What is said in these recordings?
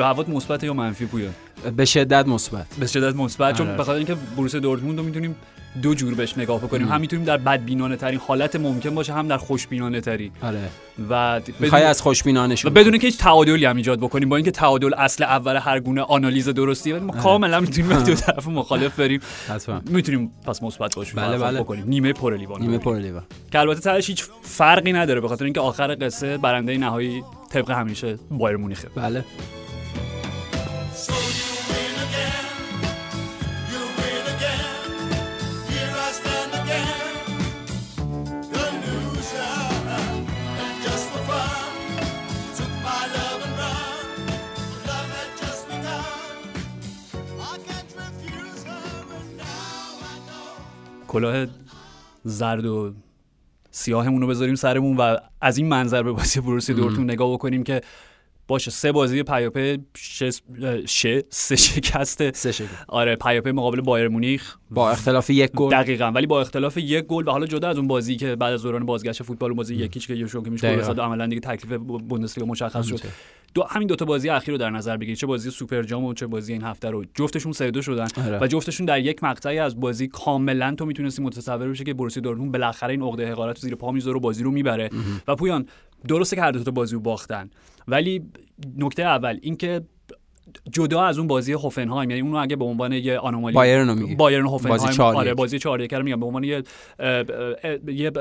حال و هوات مثبت یا منفی پویان به شدت مثبت. به شدت مثبت چون آره. به خاطر اینکه بروسیا دورتموند رو می‌تونیم دو جور بهش نگاه بکنیم. هم می‌تونیم در بدبینانه ترین حالت ممکن باشه هم در خوشبینانه ترین آره. و بدون, از خوشبینانه شروع بدون که هیچ تعادلی هم ایجاد بکنیم با اینکه تعادل اصل اول هر گونه آنالیز درستیه ولی ما کاملا می‌تونیم دو طرف مخالف بریم. حتما. می‌تونیم پس مثبت باشیم بله، بله. بکنیم. نیمه پر لیوان. نیمه پر لیوان. که البته تهش هیچ فرقی نداره به خاطر اینکه آخر قصه برنده نهایی طبق همیشه بایر مونیخه. بله. کلاه زرد و سیاهمون رو بذاریم سرمون و از این منظر به بازی بروسی دورتون نگاه بکنیم که باشه سه بازی پیاپی شش شه سه شکل آره پیاپی مقابل بایر مونیخ. با اختلاف یک گل. دقیقا ولی با اختلاف یک گل و حالا جدا از اون بازی که بعد از دوران بازگشت فوتبال اون بازی یکیچ که یوشو که میشه عملا دیگه تکلیف بوندسلیگا مشخص شد. دو همین دوتا بازی اخیر رو در نظر بگیرید. چه بازی سوپر جام و چه بازی این هفته رو. جفتشون سه دو شدن. آره. و جفتشون در یک مقطعی از بازی کاملا تو می‌تونستی متصور بشه که بروسی دورتموند بالاخره این عقده حقارت زیر پا می‌ذاره و بازی رو می‌بره. و پویان درسته که هر دو تا بازی رو باختن. ولی نکته اول اینکه جدا از اون بازی هوفنهایم یعنی اونو اگه به عنوان یه آنومالی بایرن بایرن هوفنهایم بازی چهار آره. بازی 4 1 رو میگم. به عنوان یه یه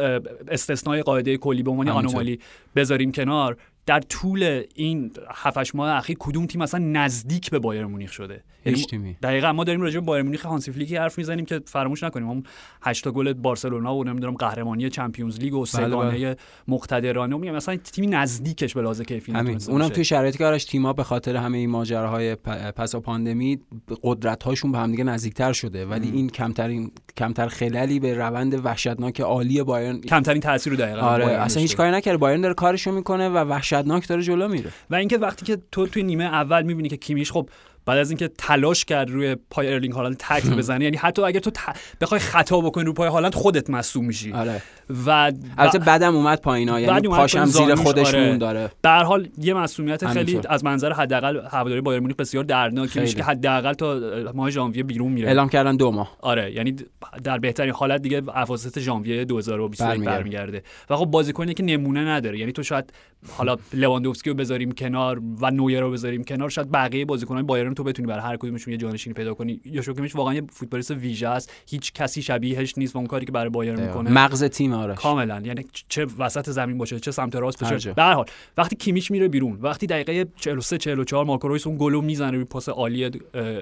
استثنای قاعده کلی به عنوان. آنومالی بذاریم کنار. در طول این 7 ماه اخیر کدوم تیم اصلا نزدیک به بایر مونیخ شده؟ یعنی هیچ تیمی. دقیقا ما داریم راجع به بایر مونیخ هانسی فلیکی حرف می‌زنیم که فراموش نکنیم. اون 8 تا گل بارسلونا و نمی‌دونم قهرمانی چمپیونز لیگ و سگانه مقتدرانه و میگم مثلا تیمی نزدیکش به لحاظ کیفی همین. اونم. توی شرایطی که آرش تیما به خاطر همه این ماجراهای پس از پاندمی قدرت هاشون به هم دیگه نزدیکتر شده. ولی این کمترین کمتر خلالی به روند وحشتناک عالی بایرن کمترین تاثیر رو دقیقا آره اصلا هیچ. کاری نکرده. بایرن داره کارشو می‌کنه و وحشتناک داره جلو میره و اینکه وقتی که تو توی نیمه اول می‌بینی که کیمیش خب بعد از اینکه تلاش کرد روی پای ارلینگ هالند تکل بزنه یعنی حتی اگر تو ت... بخوای خطا بکنی رو پای هالند خودت مصدوم میشی آره و البته بعدم اومد پایینا یعنی پاشم زیر خودش آره. مون داره به هر حال یه مسئولیت خیلی. از منظر حداقل هواداری بایر مونیخ بسیار دردناکی. میشه که حداقل تا ماه ژانویه بیرون میره اعلام کردن دو ماه آره یعنی در بهترین حالت دیگه اواسط ژانویه 2021 برمیگرده. برمیگرده و خب بازیکنی که نمونه نداره یعنی تو شاید حالا لواندوفسکی رو بذاریم کنار و نویر رو بذاریم کنار شاید بقیه بازیکنان بایرن تو بتونی برای هر کدومشون یه جانشینی پیدا کنی. یوشوا کیمیچ واقعا یه فوتبالیست ویژه است. هیچ کسی شبیهش نیست و اون کاری که برای بایرن می‌کنه. مغز تیم آرش. کاملا. یعنی چه وسط زمین باشه چه سمت راست باشه. به هر حال وقتی کیمیچ میره بیرون وقتی دقیقه 43 44 مارکو رویس اون گلو می‌زنه روی پاس عالی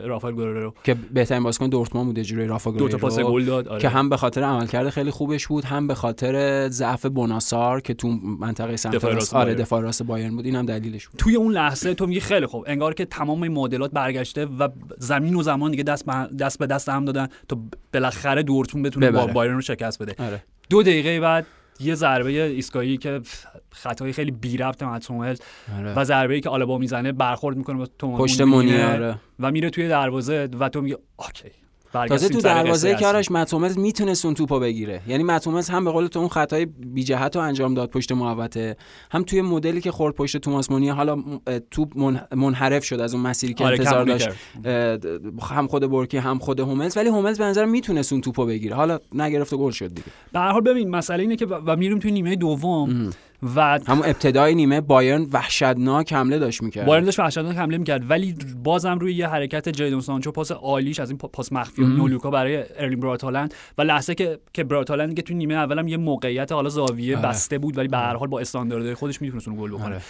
رافائل گریرو که بهترین بازیکن دورتموند بوده جلوی رافا دو تا پاس. گل داد آره. که هم به خاطر عملکرد خیلی خوبش بود هم به خاطر ضعف بونا سار که تو منطقه سمت راست آره بایرن. دفاع راست بایرن بود اینم دلیلش بود توی اون لحظه تو میگی خیلی خوب انگار که تمام این معادلات برگشته و زمین و زمان دیگه دست به دست به دست هم دادن تا بالاخره دورتموند بتونه با. بایرن رو شکست بده آره دو دقیقه بعد یه ضربه ایستگاهی که خطای خیلی بی ربط متس هوملس آره. و ضربه ای که آلابا می‌زنه برخورد می‌کنه با تو پشت آره و میره توی دروازه و تو میگی اوکی تازه تو دروازه. آرش متومز می‌تونست اون توپو بگیره. یعنی متومز هم به قول تو اون خطای بی جهت رو انجام داد پشت محوطه هم توی مدلی که خورد پشت توماس مونی حالا توپ من- منحرف شد از اون مسیری که آره، انتظار داشت. هم خود برکی هم خود هوملز. ولی هوملز به نظر می‌تونست اون توپو بگیره. حالا نگرفت و گل شد دیگه. به هر حال ببین مسئله اینه که و و میریم توی نیمه دوم. و همون ابتدای نیمه بایرن وحشتناک حمله داشت می‌کرد بایرن داشت وحشتناک حمله می‌کرد ولی بازم روی یه حرکت جیدون سانچو پاس عالیش از این پا- پاس مخفی و نولوکا برای ارلین برات هالند و لحظه که که برات هالند که تو نیمه اولم یه موقعیت حالا زاویه آره. بسته بود ولی به هر حال با استانداردهای خودش می‌تونست اون گل بکنه آره.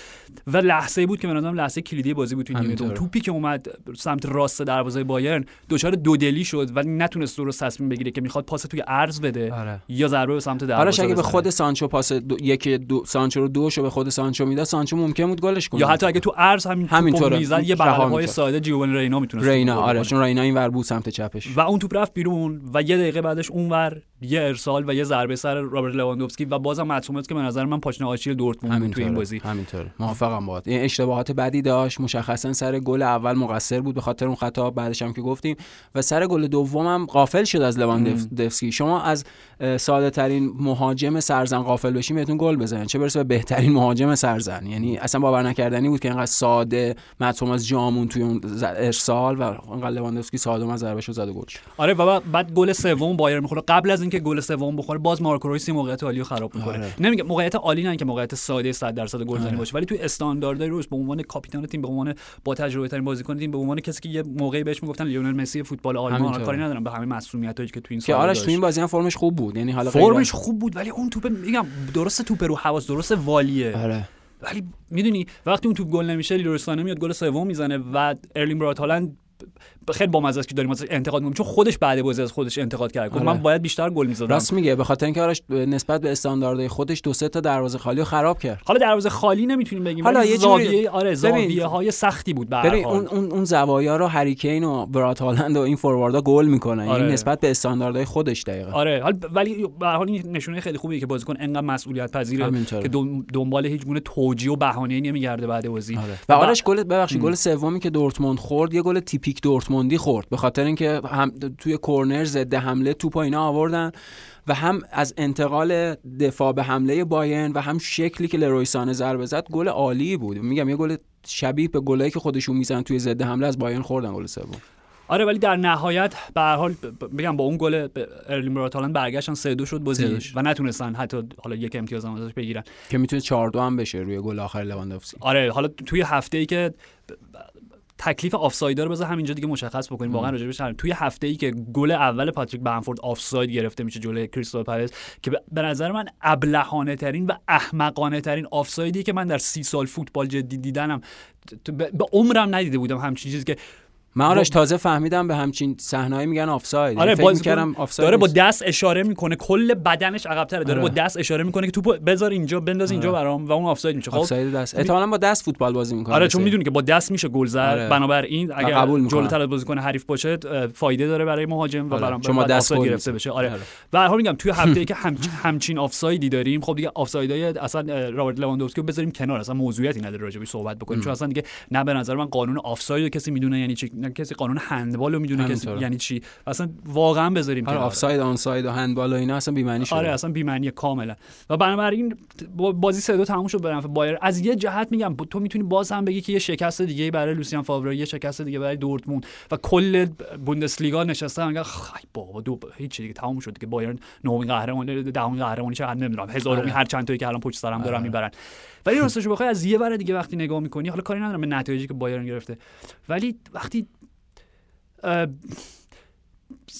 و لحظه بود که به نظرم لحظه کلیدی بازی بود تو نیمه. دوم توپی که اومد سمت راست دروازه بایرن دچار دودلی شد ولی نتونست درست تصمیم بگیره که می‌خواد پاس توی عرض بده آره. یا ضربه به سمت دروازه آرش اگه به. خود سانچو پاس دو... یکی دو... سانچو رو دوشو به خود سانچو می‌داد سانچو ممکن بود گلش کنه. یا حتی اگه تو عرض همین. همینطوره. می‌زد یه بغل پای. ساده جیووانی رینا می‌تونست رینا آره چون رینا این ور بود سمت چپش. و اون توپ رفت بیرون و یه دقیقه بعدش اونور یه ارسال و یه ضربه سر رابرت لواندوفسکی و بازم توماس مونیه که به نظر من پاشنه آشیل دورتموند تو این بازی. همینطوره. موافقم باهات. این اشتباهات بدی داشت مشخصا سر گل اول مقصر بود به خاطر اون خطا بعدش هم که گفتیم. و سر گل دومم غافل شد از لواندوفسکی شما از ساده ترین مهاجم سرزن غافل بشین بهتون گل بزنن چه برسه به بهترین مهاجم سرزن یعنی اصلا باور نکردنی بود که اینقدر ساده توماس مونیه جا موند توی اون ارسال و انقدر لواندوفسکی ساده از ضربهشو زد و گل. آره و بعد- گل سوم بایرن می‌خوره قبل از اینکه گل سوم بخوره باز مارکو رویس موقعیت عالی رو خراب می‌کنه آره. نمیگه موقعیت عالی نه که موقعیت ساده 100 درصد گلزنی آره. باشه ولی توی استانداردهای رویس به عنوان کاپیتان تیم به عنوان با تجربه ترین بازیکن تیم به عنوان کسی که یه موقعی بهش می‌گفتن لیونل مسی فوتبال آلمان کاری ندارم به همه مسئولیتایی که تو این که سال آرش داشت. تو این بازی هم فرمش خوب بود یعنی حالا فرمش خوب بود ولی اون توپ میگم درست توپ رو حواس درست والیه. آره. ولی می‌دونی وقتی اون توپ گل نمیشه لیروستانه میاد گل سوم می‌زنه و ارلین برات هالند خیلی بامزه است که داریم ازش انتقاد می‌کنیم چون خودش بعد بازی از خودش انتقاد کرد گفت آره. من باید بیشتر گل می‌زدم راست میگه به خاطر اینکه آرش نسبت به استانداردهای خودش دو سه تا دروازه خالی رو خراب کرد حالا دروازه خالی نمی‌تونیم بگیم حالا یه جوری- زاویه آره زاویه های سختی بود به. اون اون اون زوایا رو هریکین و برات هالند و این فورواردا گل می‌کنن آره. یعنی نسبت به استانداردهای خودش دقیقا آره حال ولی به هر حال این نشونه خیلی خوبیه که بازیکن انقدر مسئولیت پذیره. که دنبال هیچ گونه توجیه و بهانه‌ای نمیگرده بعد بازی آره. و آرش گل ببخشید گل سومی که دورتموند خورد یه گل تیپیک دورتموندی خورد. به خاطر اینکه هم توی کورنر ضد حمله توپ اینا آوردن و هم از انتقال دفاع به حمله بایرن و هم شکلی که لروی سانه ضربه زد گل عالی بود. میگم یه گل شبیه به گلایی که خودشون می‌زنن توی ضد حمله از بایرن خوردن گل سوم. آره ولی در نهایت به هر حال بگم با اون گل ارلین برات هالند برگشتن 3 2 شد بازی 3-2 شد. و نتونستن حتی حالا یک امتیاز هم ازش بگیرن. که می‌تونه 4 2 هم بشه روی گل آخر لواندوفسکی. آره حالا توی هفته ای که تکلیف آفسایدا رو بذار همینجا دیگه مشخص بکنیم. واقعا راجع بهش توی هفته ای که گل اول پاتریک بنفورد آفساید گرفته میشه جلوی کریستال پالاس که به- نظر من ابلهانه ترین و احمقانه ترین آفسایدی که من در سی سال فوتبال جدی دیدنم. به عمرم ندیده بودم همچین چیزی که من آرش تازه فهمیدم به همچین صحنه‌ای میگن آفساید آره فکر بازیکن می‌کردم آفساید داره با. دست اشاره می‌کنه کل بدنش عقب‌تره داره آره. با دست اشاره می‌کنه که توپو بذار اینجا بنداز اینجا برام و اون آفساید میشه خب آفساید دست احتمالاً با دست فوتبال بازی می‌کنه آره چون می‌دونی که با دست میشه گل زد آره. بنابراین اگر قبول. جلوتر از بازیکن حریف باشه فایده داره برای مهاجم و آره. برام بعد دست گرفته. بشه آره آره. و هر حال میگم توی هفته ای که همچ- همچین آفسایدی داریم خب دیگه آفسایدای اصلا رابرت لواندوفسکی رو بذاریم کنار اصلا موضوعیتی نداره راجع بهش صحبت بکنیم چون اصلا دیگه نه به نظر من قانون آفساید کسی می‌دونه یعنی چی کسی قانون هندبال رو می‌دونه کسی. یعنی چی؟ اصلا واقعا بذاریم آره آفساید onside و هندبال و اینا اصلا بی‌معنی شده. آره اصلا بی‌معنی کاملا و بنابراین با- بازی سه دو تموم شد به نفع بایر از یه جهت میگم تو می‌تونی باز هم بگی که یه شکست دیگه برای لوسیان فاوره یه شکست دیگه برای دورتموند. و کل بوندسلیگا نشسته میگن خی بابا دو هیچ دیگه تموم شد که بایرن نهمین قهرمان دهمین قهرمانی چقدر نمی‌دونم. هزارمی هر چند تایی که الان پشت سرم دارن می‌برن. ولی راستش بخوای از یه ور دیگه وقتی نگاه می‌کنی حالا کاری ندارم به نتایجی که بایرن گرفته. ولی وقتی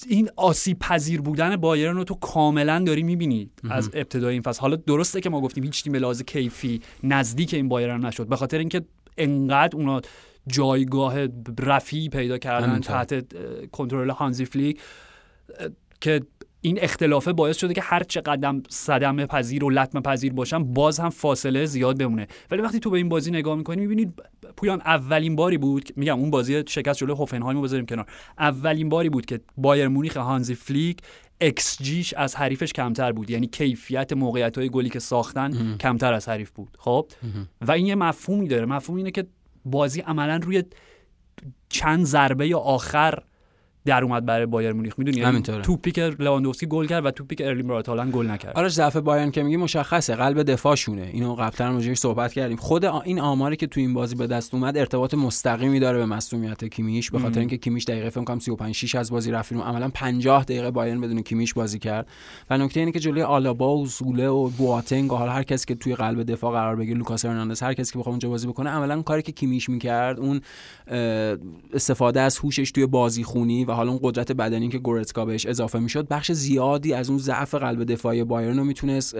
این آسیب پذیر بودن بایرن رو تو کاملا داری می‌بینی از ابتدای این فصل. حالا درسته که ما گفتیم هیچ تیم لحاظ کیفی نزدیک این بایرن نشد. به خاطر اینکه انقدر اونا جایگاه رفیعی پیدا کردن. تحت کنترل هانزی فلیک که این اختلافه باعث شده که هر چه قدم صدمه پذیر و لطمه پذیر باشن باز هم فاصله زیاد بمونه. ولی وقتی تو به این بازی نگاه می‌کنی می‌بینید پویان اولین باری بود میگم اون بازی شکست جلوی هوفنهایم رو بذاریم کنار. اولین باری بود که بایرن مونیخ هانزی فلیک اکس جیش از حریفش کمتر بود. یعنی کیفیت موقعیت های گلی که ساختن کمتر از حریف بود. خب؟ و این یه مفهومی داره. مفهوم اینه که بازی عملا روی چند ضربه آخر در اومد برای بایرن مونیخ. می‌دونی؟ همینطوره. توپی که لواندوفسکی گل کرد و توپی که ارلینگ براوت هالند گل نکرد. آره ضعف بایرن که میگی مشخصه قلب دفاعشونه. اینو قبلا راجعش صحبت کردیم. خود این آماری که تو این بازی به دست اومد ارتباط مستقیمی داره به مصدومیت کیمیش به خاطر اینکه کیمیش دقیقه فکر کنم 35 6 از بازی رفت عملا 50 دقیقه بایرن بدون کیمیش بازی کرد. و نکته اینه که جلوی آلابا و زوله و بواتنگ و حالا هر کسی که توی قلب دفاع قرار بگیره لوکاس هرناندز هر کسی که بخواد اونجا بازی بکنه عملا کاری که کیمیش می‌کرد اون استفاده از هوشش توی بازی خونی و حالا اون قدرت بدنی که گورتسکا بهش اضافه می‌شد بخش زیادی از اون ضعف قلب دفاعی بایرن رو می‌تونست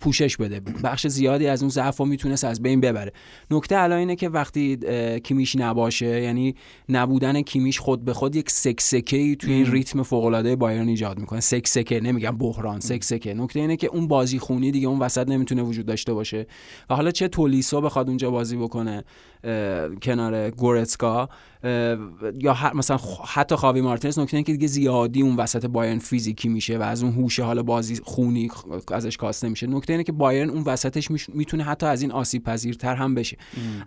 پوشش بده. بخش زیادی از اون ضعف رو می‌تونست از بین ببره. نکته الان اینه که وقتی کیمیش نباشه یعنی نبودن کیمیش خود به خود یک سکسکه ای توی این ریتم فوق العاده بایرن ایجاد می‌کنه. سکسکه نمیگم بحران سکسکه. نکته اینه که اون بازی خونی دیگه اون وسط نمی‌تونه وجود داشته باشه. و حالا چه تولیسو بخواد اونجا بازی بکنه کنار گورتسکا. یا مثلا حتی خاوی مارتینز نکته اینه که دیگه زیادی اون وسط بایرن فیزیکی میشه و از اون هوش حالا بازی خونی ازش کاسته میشه. نکته اینه که بایرن اون وسطش می‌تونه حتی از این آسیب پذیرتر هم بشه.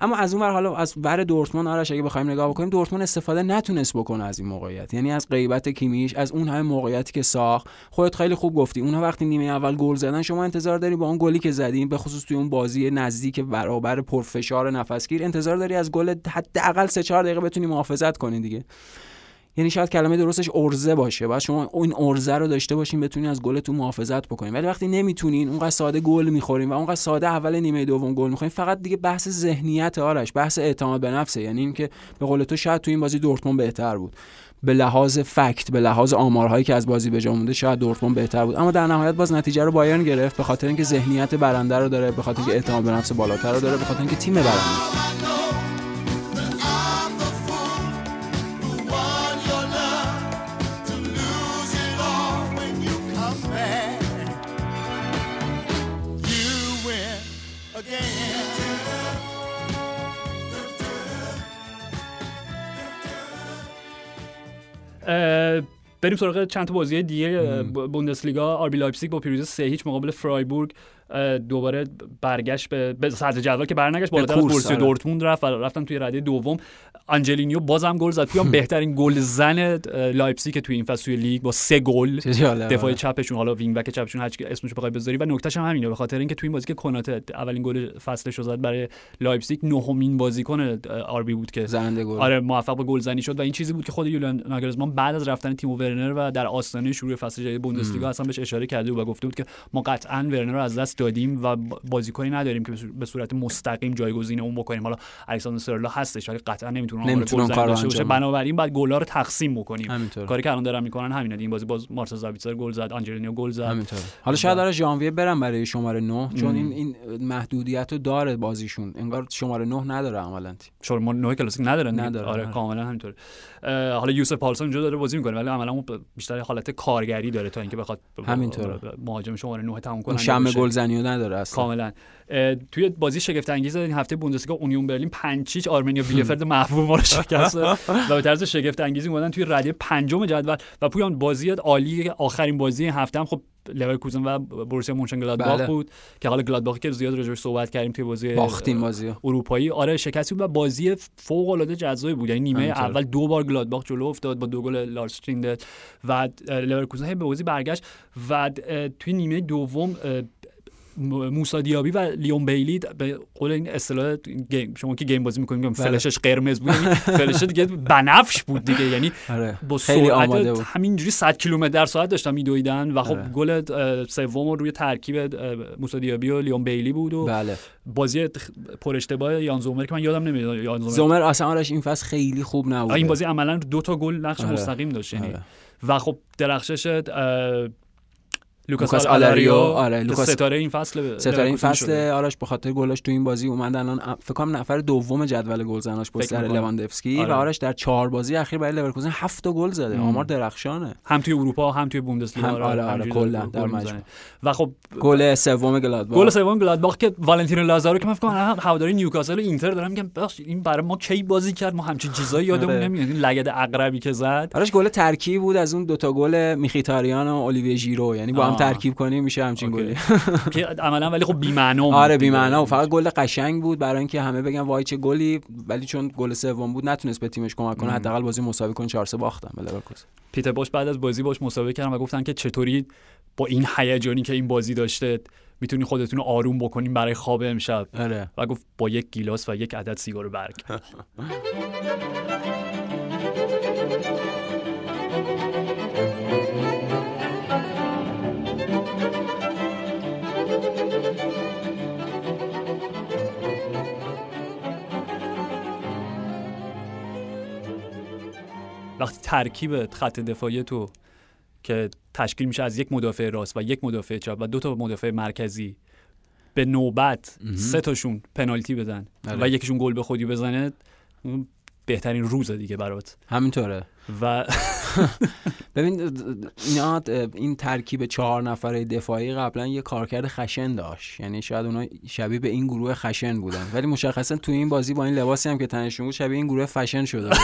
اما از اون ور حالا از ور دورتموند آرش اگه بخوایم نگاه بکنیم دورتموند استفاده نتونست بکنه از این موقعیت. یعنی از غیبت کیمیش از اون همه موقعیتی که ساخت. خودت خیلی خوب گفتی. اونها وقتی نیمه اول گل زدن شما انتظار داری با اون گلی که زدیم به خصوص توی اون بازی نزدیک برابر پرفشار نفسگیر انتظار داری از گل حداقل 3 4 دقیقه بتونی محافظت کنی دیگه. یعنی شاید کلمه درستش ارزه باشه. بعد شما این ارزه رو داشته باشین بتونین از گلتون محافظت بکنین. ولی وقتی نمی‌تونین اونقدر ساده گل می‌خورین و اونقدر ساده اول نیمه دوم گل می‌خورین فقط دیگه بحث ذهنیت آرش بحث اعتماد به نفسه. یعنی اینکه به قول تو شاید تو این بازی دورتموند بهتر بود. به لحاظ فکت به لحاظ آمارهایی که از بازی به جا مونده شاید دورتموند بهتر بود. اما در نهایت باز نتیجه رو بایرن گرفت به خاطر اینکه ذهنیت برنده رو داره به خاطر اینکه اعتماد به نفس بالاتر رو داره به خاطر اینکه تیم برنده. بریم سراغ چند تا بازی دیگه بوندسلیگا آربی لایپزیگ با پیروزی 3 هیچ مقابل فرایبورگ. دوباره برگشت به, صدر جدول که برنگشت بالاتر از بورسیا دورتموند رفت و رفتن توی رده دوم. آنجلینیو بازم گل زد. پویان بهترین گل زن لایپزیگ که توی این فصل توی لیگ با سه گل. دفاع. چپشون حالا wing back چپشون هر اسمش بخوای بذاری. و نکتهش هم همینه. به خاطر اینکه توی این بازی که کناته اولین گل فصلش رو زد برای لایپزیگ نهمین بازیکن آربی بود که زننده گل. آره موفق به گلزنی شد. و این چیزی بود که خود یولیان ناگلزمان بعد از رفتن تیمو ورنر و در آستانه شروع فصل جدید بوندسلیگا اصلا بهش اشاره کرده و گفته بود که ما قطعا ورنر رو از دست دادیم و بازیکنی نداریم که به صور- به صورت مستقیم جایگزین اون بکنیم. حالا الکساندر سورلوث هستش ولی قطعا نمی‌تونه اون کار رو داشته باشه. بنابراین باید گلا رو تقسیم بکنیم. همینطور کاری که الان دارن می‌کنن همینه. این بازی باز مارسل زابیتسر گل زد آنجلینیو گل زد. همینطور حالا شاید داره ژانویه برم برای شماره 9 چون این این محدودیت رو داره بازیشون. انگار شماره 9 نداره عملا. شما نوع کلاسیک ندارن. ندارن، آره آره. کاملا همینطوره. اه، حالا یوسف پالسون اونجا داره بازی می‌کنه ولی عملا اون بیشتر حالت کارگری داره تا اینکه بخواد. ب- مهاجم شماره 9 تموم کنه. اون شم رو نداره اصلا. کاملا. توی بازی شگفت انگیز این هفته بوندسلیگا اونیون برلین پنج هیچ آرمینیا بیلفلد محبوب ما رو شکست و به طرز شگفت انگیزی اومدن توی رده پنجم جدول. و پویان بازی عالی آخرین بازی این هفته هم خب لورکوزن و بورسیا مونشنگلادباخ بله. بود که حالا گلادباخی که زیاد راجعش صحبت کردیم توی بازی باختیم بازی رو. اروپایی. آره شکستی بود و بازی فوق العاده جذابی بود. یعنی نیمه همینطوره. اول دو بار گلادباخ جلو افتاد با دو گل لارس و لورکوزن به بازی برگشت. و توی نیمه دوم موسا دیابی و لیون بیلی به قول این اصطلاح game شما که game بازی می‌کنید بله. فلشش قرمز بود یعنی فلش دیگه بنفش بود دیگه یعنی آره با سرعت همینجوری 100 کیلومتر در ساعت داشتن میدویدن و خب آره. گل سوم رو روی ترکیب موسا دیابی و لیون بیلی بود و بله بازی پر اشتباه یان زومر که من یادم نمیاد یان زومر زومر اصلا آرش این فصل خیلی خوب نبود این بازی عملا دو تا گل نقش آره. مستقیم داشت یعنی. و خب درخشش لوکاس, لوکاس آلاریو آره، لوکاس- ستاره این فصل ستاره این فصل. آرش به خاطر گلاش تو این بازی اومد الان فکر کنم نفر دوم جدول گلزناش پشت سر. لواندوفسکی آره. و آرش در چهار بازی اخیر برای لورکوزن هفت تا گل زده. آمار درخشانه هم توی اروپا هم توی بوندسلیگا هم- آره، آره، همینجوری کلاً در مجموع. و خب گل سوم گلادباخ گل سوم گلادباخ که والنتینو لازارو که من فکر کنم هواداری نیوکاسل و اینتر دارم میگم بخش این برای ما کی بازی کرد ما همچین چیزایی یادمون آره. نمیاد این لگد عقربی که زد آرش گل ترکیبی بود از اون دوتا گل میخیتاریان و اولیویه ژیرو یعنی با هم. ترکیب کنی میشه همچین. گلی. که عملا ولی خب بی‌معنا آره دیگه. بی معنا و فقط گل قشنگ بود. برای اینکه همه بگن وای چه گلی ولی چون گل سوم بود نتونست به تیمش کمک کنه. حداقل بازی مساوی کنه 4 3 باختن به پیتر باش بعد از بازی باش مسابقه کردن و گفتن که چطوری با این هیجانی که این بازی داشته می‌تونی خودتون رو آروم بکنین برای خواب امشب. آره. و گفت با یک گیلاس و یک عدد سیگار برگ. وقتی ترکیب خط دفاعی تو که تشکیل میشه از یک مدافع راست و یک مدافع چپ و دو تا مدافع مرکزی به نوبت سه تاشون پنالتی بدن آره. و یکیشون گل به خودی بزنه بهترین روز دیگه برات. همینطوره. و ببین اینا این ترکیب چهار نفره دفاعی قبلا یه کارکرد خشن داشت. یعنی شاید اونا شبیه به این گروه خشن بودن. ولی مشخصا تو این بازی با این لباسی هم که تنشون بود شبیه این گروه فشن شده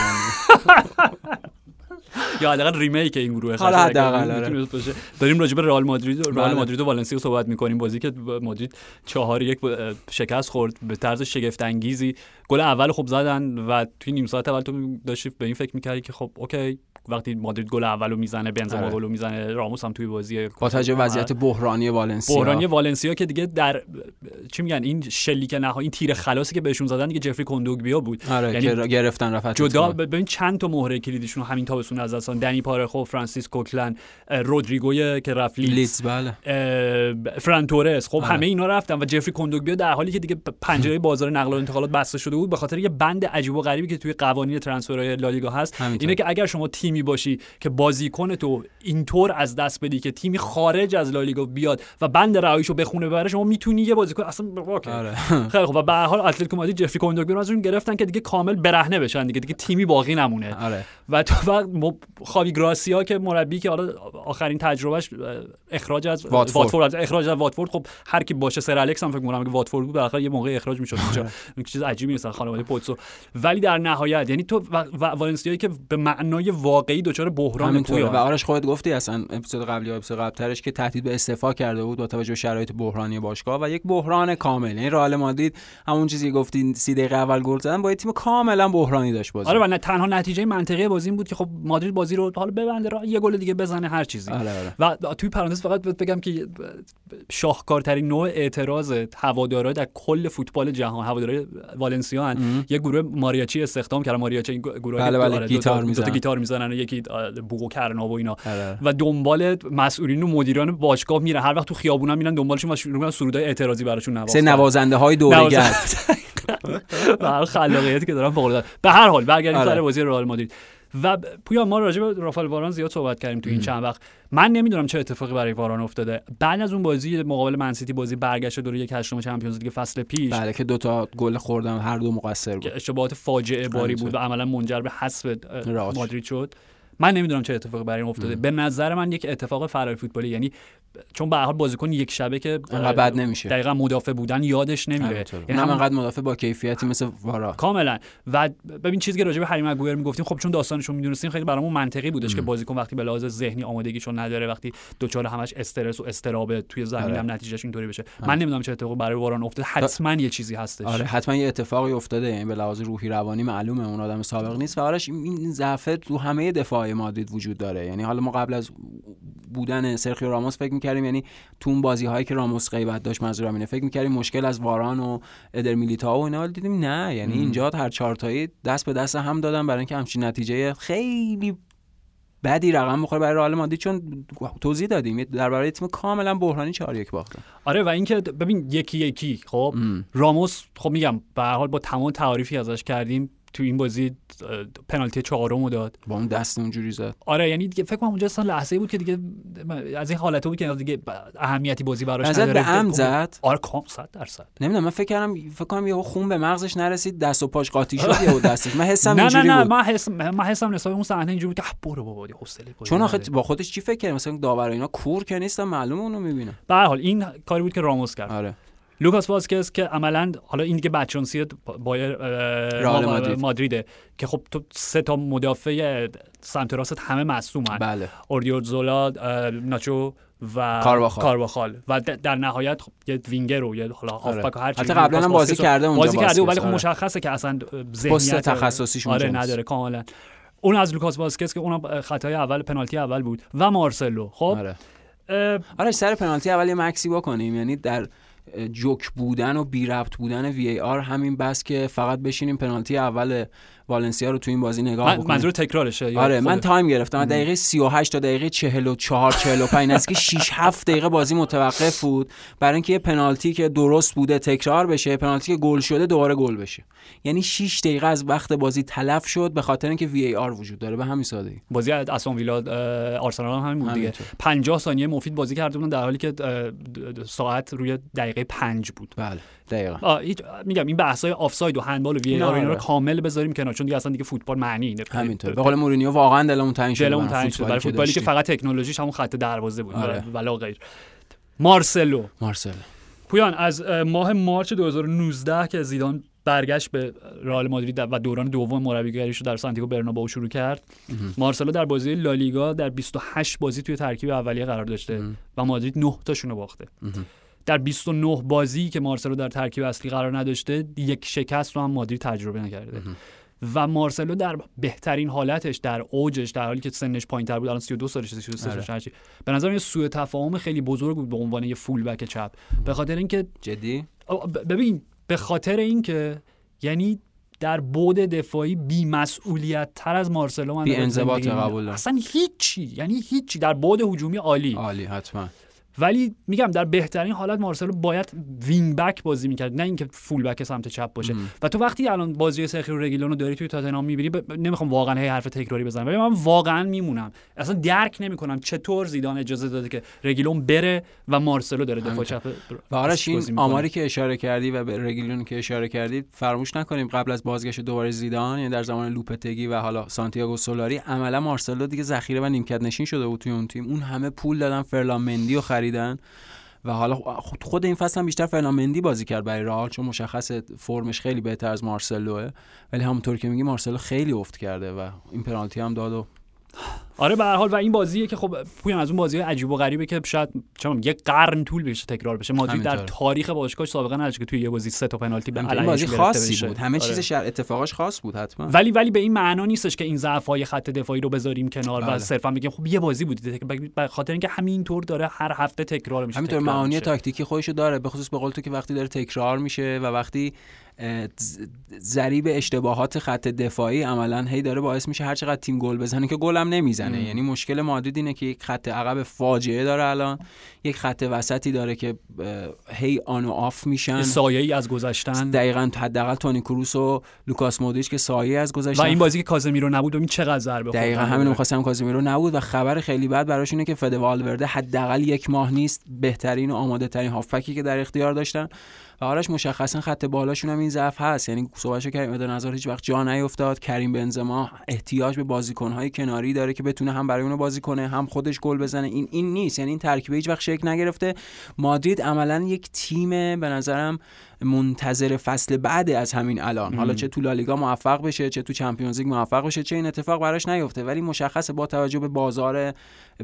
یا حداقل remake این گروه حالا حداقل، آره. داریم راجع به رئال مادرید رئال بله. مادرید و والنسیا صحبت می‌کنیم. بازی که مادرید چهار یک شکست خورد. به طرز شگفت انگیزی گل اول خب زدن و توی نیم ساعت اول تو داشتی به این فکر می‌کردی که خب OK وقتی مادرید گل اولو می‌زنه بنزما آره. گلو می‌زنه راموس هم توی بازی با توجه وضعیت بحرانی والنسیا. بحرانی والنسیا که دیگه در چی میگن این شلیک نهایی این تیر خلاصی که بهشون زدن دیگه جفری کندوگبیا بود. آره یعنی که گرفتن رفت جدا ببین چند تا مهره کلیدیشون همین تابستون از دست دادن. دنی پارخو فرانسیس کوکلن اه، رودریگوی که رفت لیدز. بله. فران تورس. خب آره. همه اینا رفتن و جفری کندوگبیا در حالی که دیگه پنجره بازار نقل و انتقالات بسته شده بود به خاطر یه بند عجیب و غریبی که توی قوانین ترانسفرهای لالیگا هست. همینطور. اینه که اگر شما تیمی باشی که بازیکن تو اینطور از دست بدی که تیمی خارج از لالیگا بیاد و بند رهاییشو بخونه ببره شما می‌تونی یه بازیکن اصلا. آره. خیلی خب و به هر حال اتلتیکو مادرید جفری کندوگبیا رو ازشون گرفتن که دیگه کامل برهنه بشن دیگه. دیگه تیمی باقی نمونه. آره. و تو و م- خاوی گراسیا که مربی که حالا آخرین تجربهش اخراج از واتفورد. اخراج از واتفورد. خب هر کی باشه سر الکس هم فکر می‌کنم که واتفورد بود بالاخره یه موقع اخراج می‌شد اونجا این چیز عجیبی نیست خانواده پوتسو ولی در نهایت یعنی تو و, و والنسیایی که به معنای واقعی دچار بحران همینطوره و آرش خودت گفتی اصلا اپیزود قبلی یا اپیزود قبلترش که تهدید به استعفا کرده بود با توجه به شرایط بحرانی باشگاه و یک بحران کامل. یعنی رئال مادرید همون چیزی که گفتی سی دقیقه اول گل زدن با یه تیم کاملا بحرانی داشت بازی. آره و نه تنها نتیجه منطقی بازی این بود که خب مادرید بازی رو حالا ببنده را یه گل دیگه بزنه هر چیزی. آره آره. و توی پرانتز فقط بگم که شاهکارترین نوع اعتراض هوادارا در کل فوتبال جهان هوادارای والنسیا هن. یه گروه ماریاچی استخدام کردن ماریاچی این گروه بله، بله، گیتار دو تا می‌زنن. گیتار می‌زنن یکی بوق و کرنا و اینا آره. و دنبال مسئولین و مدیران باشگاه میرن هر وقت تو خیابونا میرن دنبالشون و شروع می‌کنن سرودای اعتراضی براشون سه نواختن نوازنده های دورگرد به هر خلاقیتی که دارن فوق به هر حال برگردیم آره. سر بازی رئال مادرید و پویا ما راجع به رافائل واران زیاد صحبت کردیم تو این چند وقت. من نمی‌دونم چه اتفاقی برای واران افتاده. بعد از اون بازی مقابل منسیتی بازی برگشت دوره یک هشتم چمپیونز لیگ فصل پیش. بله که دوتا گل خوردم هر دو مقصر بود. که اشتباهات فاجعه باری بود و عملا منجر به حذف. مادرید شد. من نمی‌دونم چه اتفاقی برای این افتاده. به نظر من یک اتفاق فرار فوتبالی یعنی چون به حال بازیکن یک شبه که انقدر بد نمیشه. دقیقا مدافع بودن یادش نمیره. یعنی همون- انقدر مدافع با کیفیتی مثل وارا. کاملا. و ببین چیزی که راجع به هری مگویر می‌گفتیم خب چون داستانشون می‌دونستیم خیلی برامون منطقی بودش که بازیکن وقتی به لحاظ ذهنی آمادگیشو نداره وقتی دچار همش استرس و استراب توی زمین آره. هم نتیجهش اینطوری بشه. من نمی‌دونم چه اتفاقی برای واران افتاد حتما یه چیزی هستش. آره حتما یه اتفاقی افتاده. یعنی به لحاظ روحی روانی معلومه اون آدم سابق نیست. و آرش این- این ضعف تو همه دفاع مادرید وجود داره. یعنی حالا ما قبل از بودن سرخیو راموس فکر می‌کردیم یعنی تو اون بازی هایی که راموس غیبت داشت منظورم اینه. فکر می‌کردیم مشکل از واران و ادر میلیتائو و اینا دیدیم نه. یعنی اینجا هر چهار تایی دست به دست هم دادن برای اینکه همچین نتیجه خیلی بدی رقم بخوره برای رئال مادرید. چون توضیح دادیم. درباره تیم کاملا بحرانی 4 1 باختن آره و اینکه ببین یکی یکی خب راموس خب میگم به هر حال با تمام تعاریفی ازش کردیم. تو این بازی پنالتی چهارمو داد. با اون دست اونجوری زد. آره یعنی دیگه فکر کنم اونجا اصلا لحظه بود که دیگه از این حالته بود که دیگه اهمیتی بازی براش نداره. به عمد زد؟ آره کام 100 درصد. نمی‌دونم من فکر کردم فکر کنم یهو خون به مغزش نرسید دست و پاش قاطی شد یهو دستش. من حسم نه نه اینجوری نه بود. من حس من حسم نسبت اون صحنه اینجوری بود که برو بابا دیگه حوصله چون آخه. با خودش چی فکر کرد؟ مثلا داور اینا کور که نیستن معلومه اونو می‌بینه. به هر حال این کاری بود که راموس کرد. آره. لوکاس واسکز که عملا حالا این دیگه بدشانسی بایر رئال مادرید. مادریده. که خب تو سه تا مدافع سمت راست همه مصدومن بله. اودریوزولا ناچو و کارواخال. کارواخال. و در نهایت خب یه وینگر و یه حالا آره. هافبک هر چی حتی قبلا هم بازی کرده اونجا بازی کرده ولی خب آره. مشخصه که اصلا ذهنیت تخصصیش آره. نداره کاملا. اون از لوکاس واسکز که اونم خطای اول پنالتی اول بود. و مارسلو. خب؟ آره. آره سر پنالتی اول یه مکثی بکنیم یعنی در جوک بودن و بی ربط بودن VAR همین بس که فقط بشینیم پنالتی اول والنسیا رو تو این بازی نگاه من- بکنیم. منظور تکرارشه آره من؟ تایم گرفتم. دقیقه 38 تا دقیقه 44 45 نزدیک 6 7 دقیقه بازی متوقف بود. برای اینکه یه پنالتی که درست بوده تکرار بشه پنالتی که گل شده دوباره گل بشه. یعنی 6 دقیقه از وقت بازی تلف شد به خاطر اینکه VAR وجود داره. به همین سادگی. بازی از استون ویلا آرسنال هم همین بود دیگه. همینطور. 50 ثانیه مفید بازی کرده بودن در حالی که ساعت روی دقیقه 5 بود. بله. دقیقا. میگم این بحث های آفساید و هندبال و وی آر اینا رو آره. کامل بذاریم کنار چون دیگه اصلا دیگه فوتبال معنی نه همینطور. به قول مورینیو واقعا دلمون تنگ شد دلمون تنگ شد برای فوتبالی که. فقط تکنولوژیش همون خط دروازه بود. آره. ولا غیر. مارسلو. مارسل پویان از اه، ماه مارچ 2019 که زیدان برگشت به رئال مادرید و دوران دوم مربیگریش رو در سانتیاگو برنابئو شروع کرد. مارسلو در بازی لالیگا در 28 بازی توی ترکیب اولیه قرار داشته و مادرید 9 تاشون رو باخته در 29 بازی که مارسلو در ترکیب اصلی قرار نداشته یک شکست رو هم مادرید تجربه نکرده. و مارسلو در بهترین حالتش در اوجش در حالی که سنش پایینتر بود الان 32 سالشه 33 آره. سالشه هرچی. به نظر یه سوء تفاهم خیلی بزرگ بود به عنوان یه فول بک چپ. به خاطر اینکه جدی؟ ببین به خاطر اینکه یعنی در بود دفاعی بی مسئولیت تر از مارسلو من بی انضباط. قبول. اصلا هیچی یعنی هیچی. در بود هجومی عالی. عالی حتما. ولی میگم در بهترین حالت مارسلو باید وینگ بک بازی می‌کرد نه اینکه فول بک سمت چپ باشه. و تو وقتی الان بازی سرخیو رگیلون رو داری توی تاتنهام می‌بینی ب... نمی‌خوام واقعا هی حرف تکراری بزنم ولی من واقعا میمونم. اصلا درک نمی‌کنم چطور زیدان اجازه داده که رگیلون بره و مارسلو داره دفاع چپ و آرش این. آماری که اشاره کردی و به رگیلون که اشاره کردی فراموش نکنیم قبل از بازگشت دوباره زیدان یعنی در زمان لوپتگی و حالا سانتیاگو سولاری عملا مارسلو دیگه ذخیره و نیمکت نشین شده بود توی اون تیم. اون همه پول دادن فرلان مندی رو خریدن. و حالا خود- این فصل هم بیشتر فرلان مندی بازی کرد برای رئال چون مشخص فرمش خیلی بهتر از مارسلوه. ولی همونطور که میگی مارسلو خیلی افت کرده و این پنالتی هم داد و آره به هر حال و این بازیه که خب پویان از اون بازی عجیب و غریبه که شاید چون یه قرن طول بشه تکرار بشه مادرید در. تاریخ باشگاهش سابقا نداشته که توی یه بازی سه تا پنالتی به. این بازی خاصی بشه. بود همه آره. چیز شر... اتفاقاش خاص بود حتما ولی ولی به این معنا نیستش که این ضعف های خط دفاعی رو بذاریم کنار و بله. صرفا بگیم خب یه بازی بود به خاطر اینکه همینطور داره هر هفته تکرار میشه همینطور تکرار معانی. تاکتیکی خودشو داره به خصوص به قول تو که وقتی داره تکرار میشه و وقتی ضریب اشتباهات خط دفاعی عملا هی داره باعث میشه هر چقدر تیم گل بزنه که گل هم نمی‌زنه یعنی مشکل مادرید اینه که یک خط عقب فاجعه داره الان یک خط وسطی داره که هی on و off میشن. یه سایه ای از گذشته‌ن. دقیقا حداقل تونی کروس و لوکاس مودریچ که سایه ای از گذشته‌ن این بازی که کازمیرو نبود ببین چقدر ضربه خورد. دقیقا همین می‌خواستم کازیمیرو نبود و خبر خیلی بد براش اینه که فد والورده حداقل یک ماه نیست بهترین و آماده ترین هافکی که در اختیار داشتن. و آرش مشخصا خط بالاشون هم این ضعف هست. یعنی صحبتشو کردیم ادن نظر هیچ وقت جا نیفتاد. کریم بنزما احتیاج به بازیکنهای کناری داره که بتونه هم برای اونو بازی کنه هم خودش گل بزنه. این این نیست. یعنی این ترکیب هیچ وقت شکل نگرفته. مادرید عملا یک تیم به نظرم منتظر فصل بعد از همین الان. حالا چه تو لالیگا موفق بشه چه تو چمپیونز لیگ موفق بشه چه این اتفاق براش نیفته. ولی مشخصه با توجه به بازار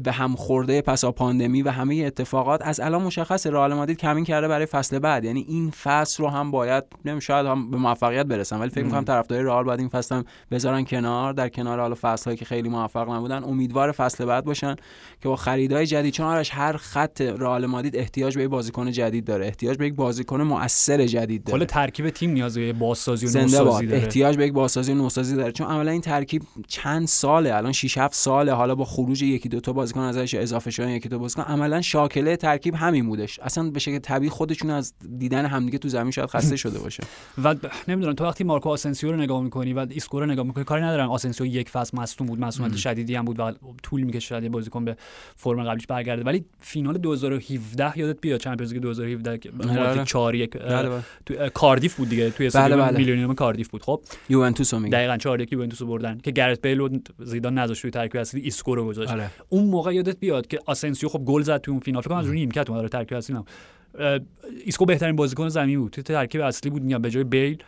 به هم خورده پسا پاندمی و همه اتفاقات از الان مشخصه رئال مادرید کمین کرده برای فصل بعد. یعنی این فصل رو هم باید نمیشه شاید هم به موفقیت برسن ولی فکر می‌کنم طرفدارای رئال باید این فصل هم بذارن کنار. در کنار حالا فصل‌هایی که خیلی موفق نبودن امیدوار فصل بعد باشن که با خریدای جدید چون آرش هر خط رئال مادرید احتیاج به یک بازیکن جدید داره. احتیاج به یک بازیکن مؤثر جدید داره. کل ترکیب تیم نیاز به بازسازی و زنده نوسازی داره. احتیاج به یک بازسازی و نوسازی داره. چون عملا این ترکیب چند ساله الان 6 7 ساله. حالا با خروج یکی دو تا بازیکن ازش اضافه شدن یکی دو بازیکن. عملا شاکله ترکیب همین بودش. اصلا به شکل طبیعی خودشون از دیدن همدیگه تو زمین شاید خسته شده باشه. و نمی‌دونم تو وقتی مارکو آسنسیو رو نگاه می‌کنی و ایسکو رو نگاه می‌کنی کاری ندارم آسنسیو یک فصل مصدوم بود مصدومیت شدیدی هم بود و طول می‌کشه شاید بازیکن به فرم قبلیش برگرده. ولی فینال 2017 یادت بیاد چمپیونز لیگ 2017 که آره. مادرید 4 1 بله بله. تو کاردیف بود دیگه. توی بله، بله. میلیونیوم کاردیف بود خب؟ یوونتوس میگه. دقیقاً 4 1 یوونتوس بردن که گرت بیل و زیدان نذاشت توی ترکیب اصلی ایسکو رو گذاشت. آره. اون موقع یادت بیاد که آسنسیو خب گل زد تو اون فینال فکر کنم از روی نیمکت اومد ترکیب اصلی. اه، ایسکو بهترین بازیکن زمین بود. تو ترکیب اصلی بود میگم به جای بیل.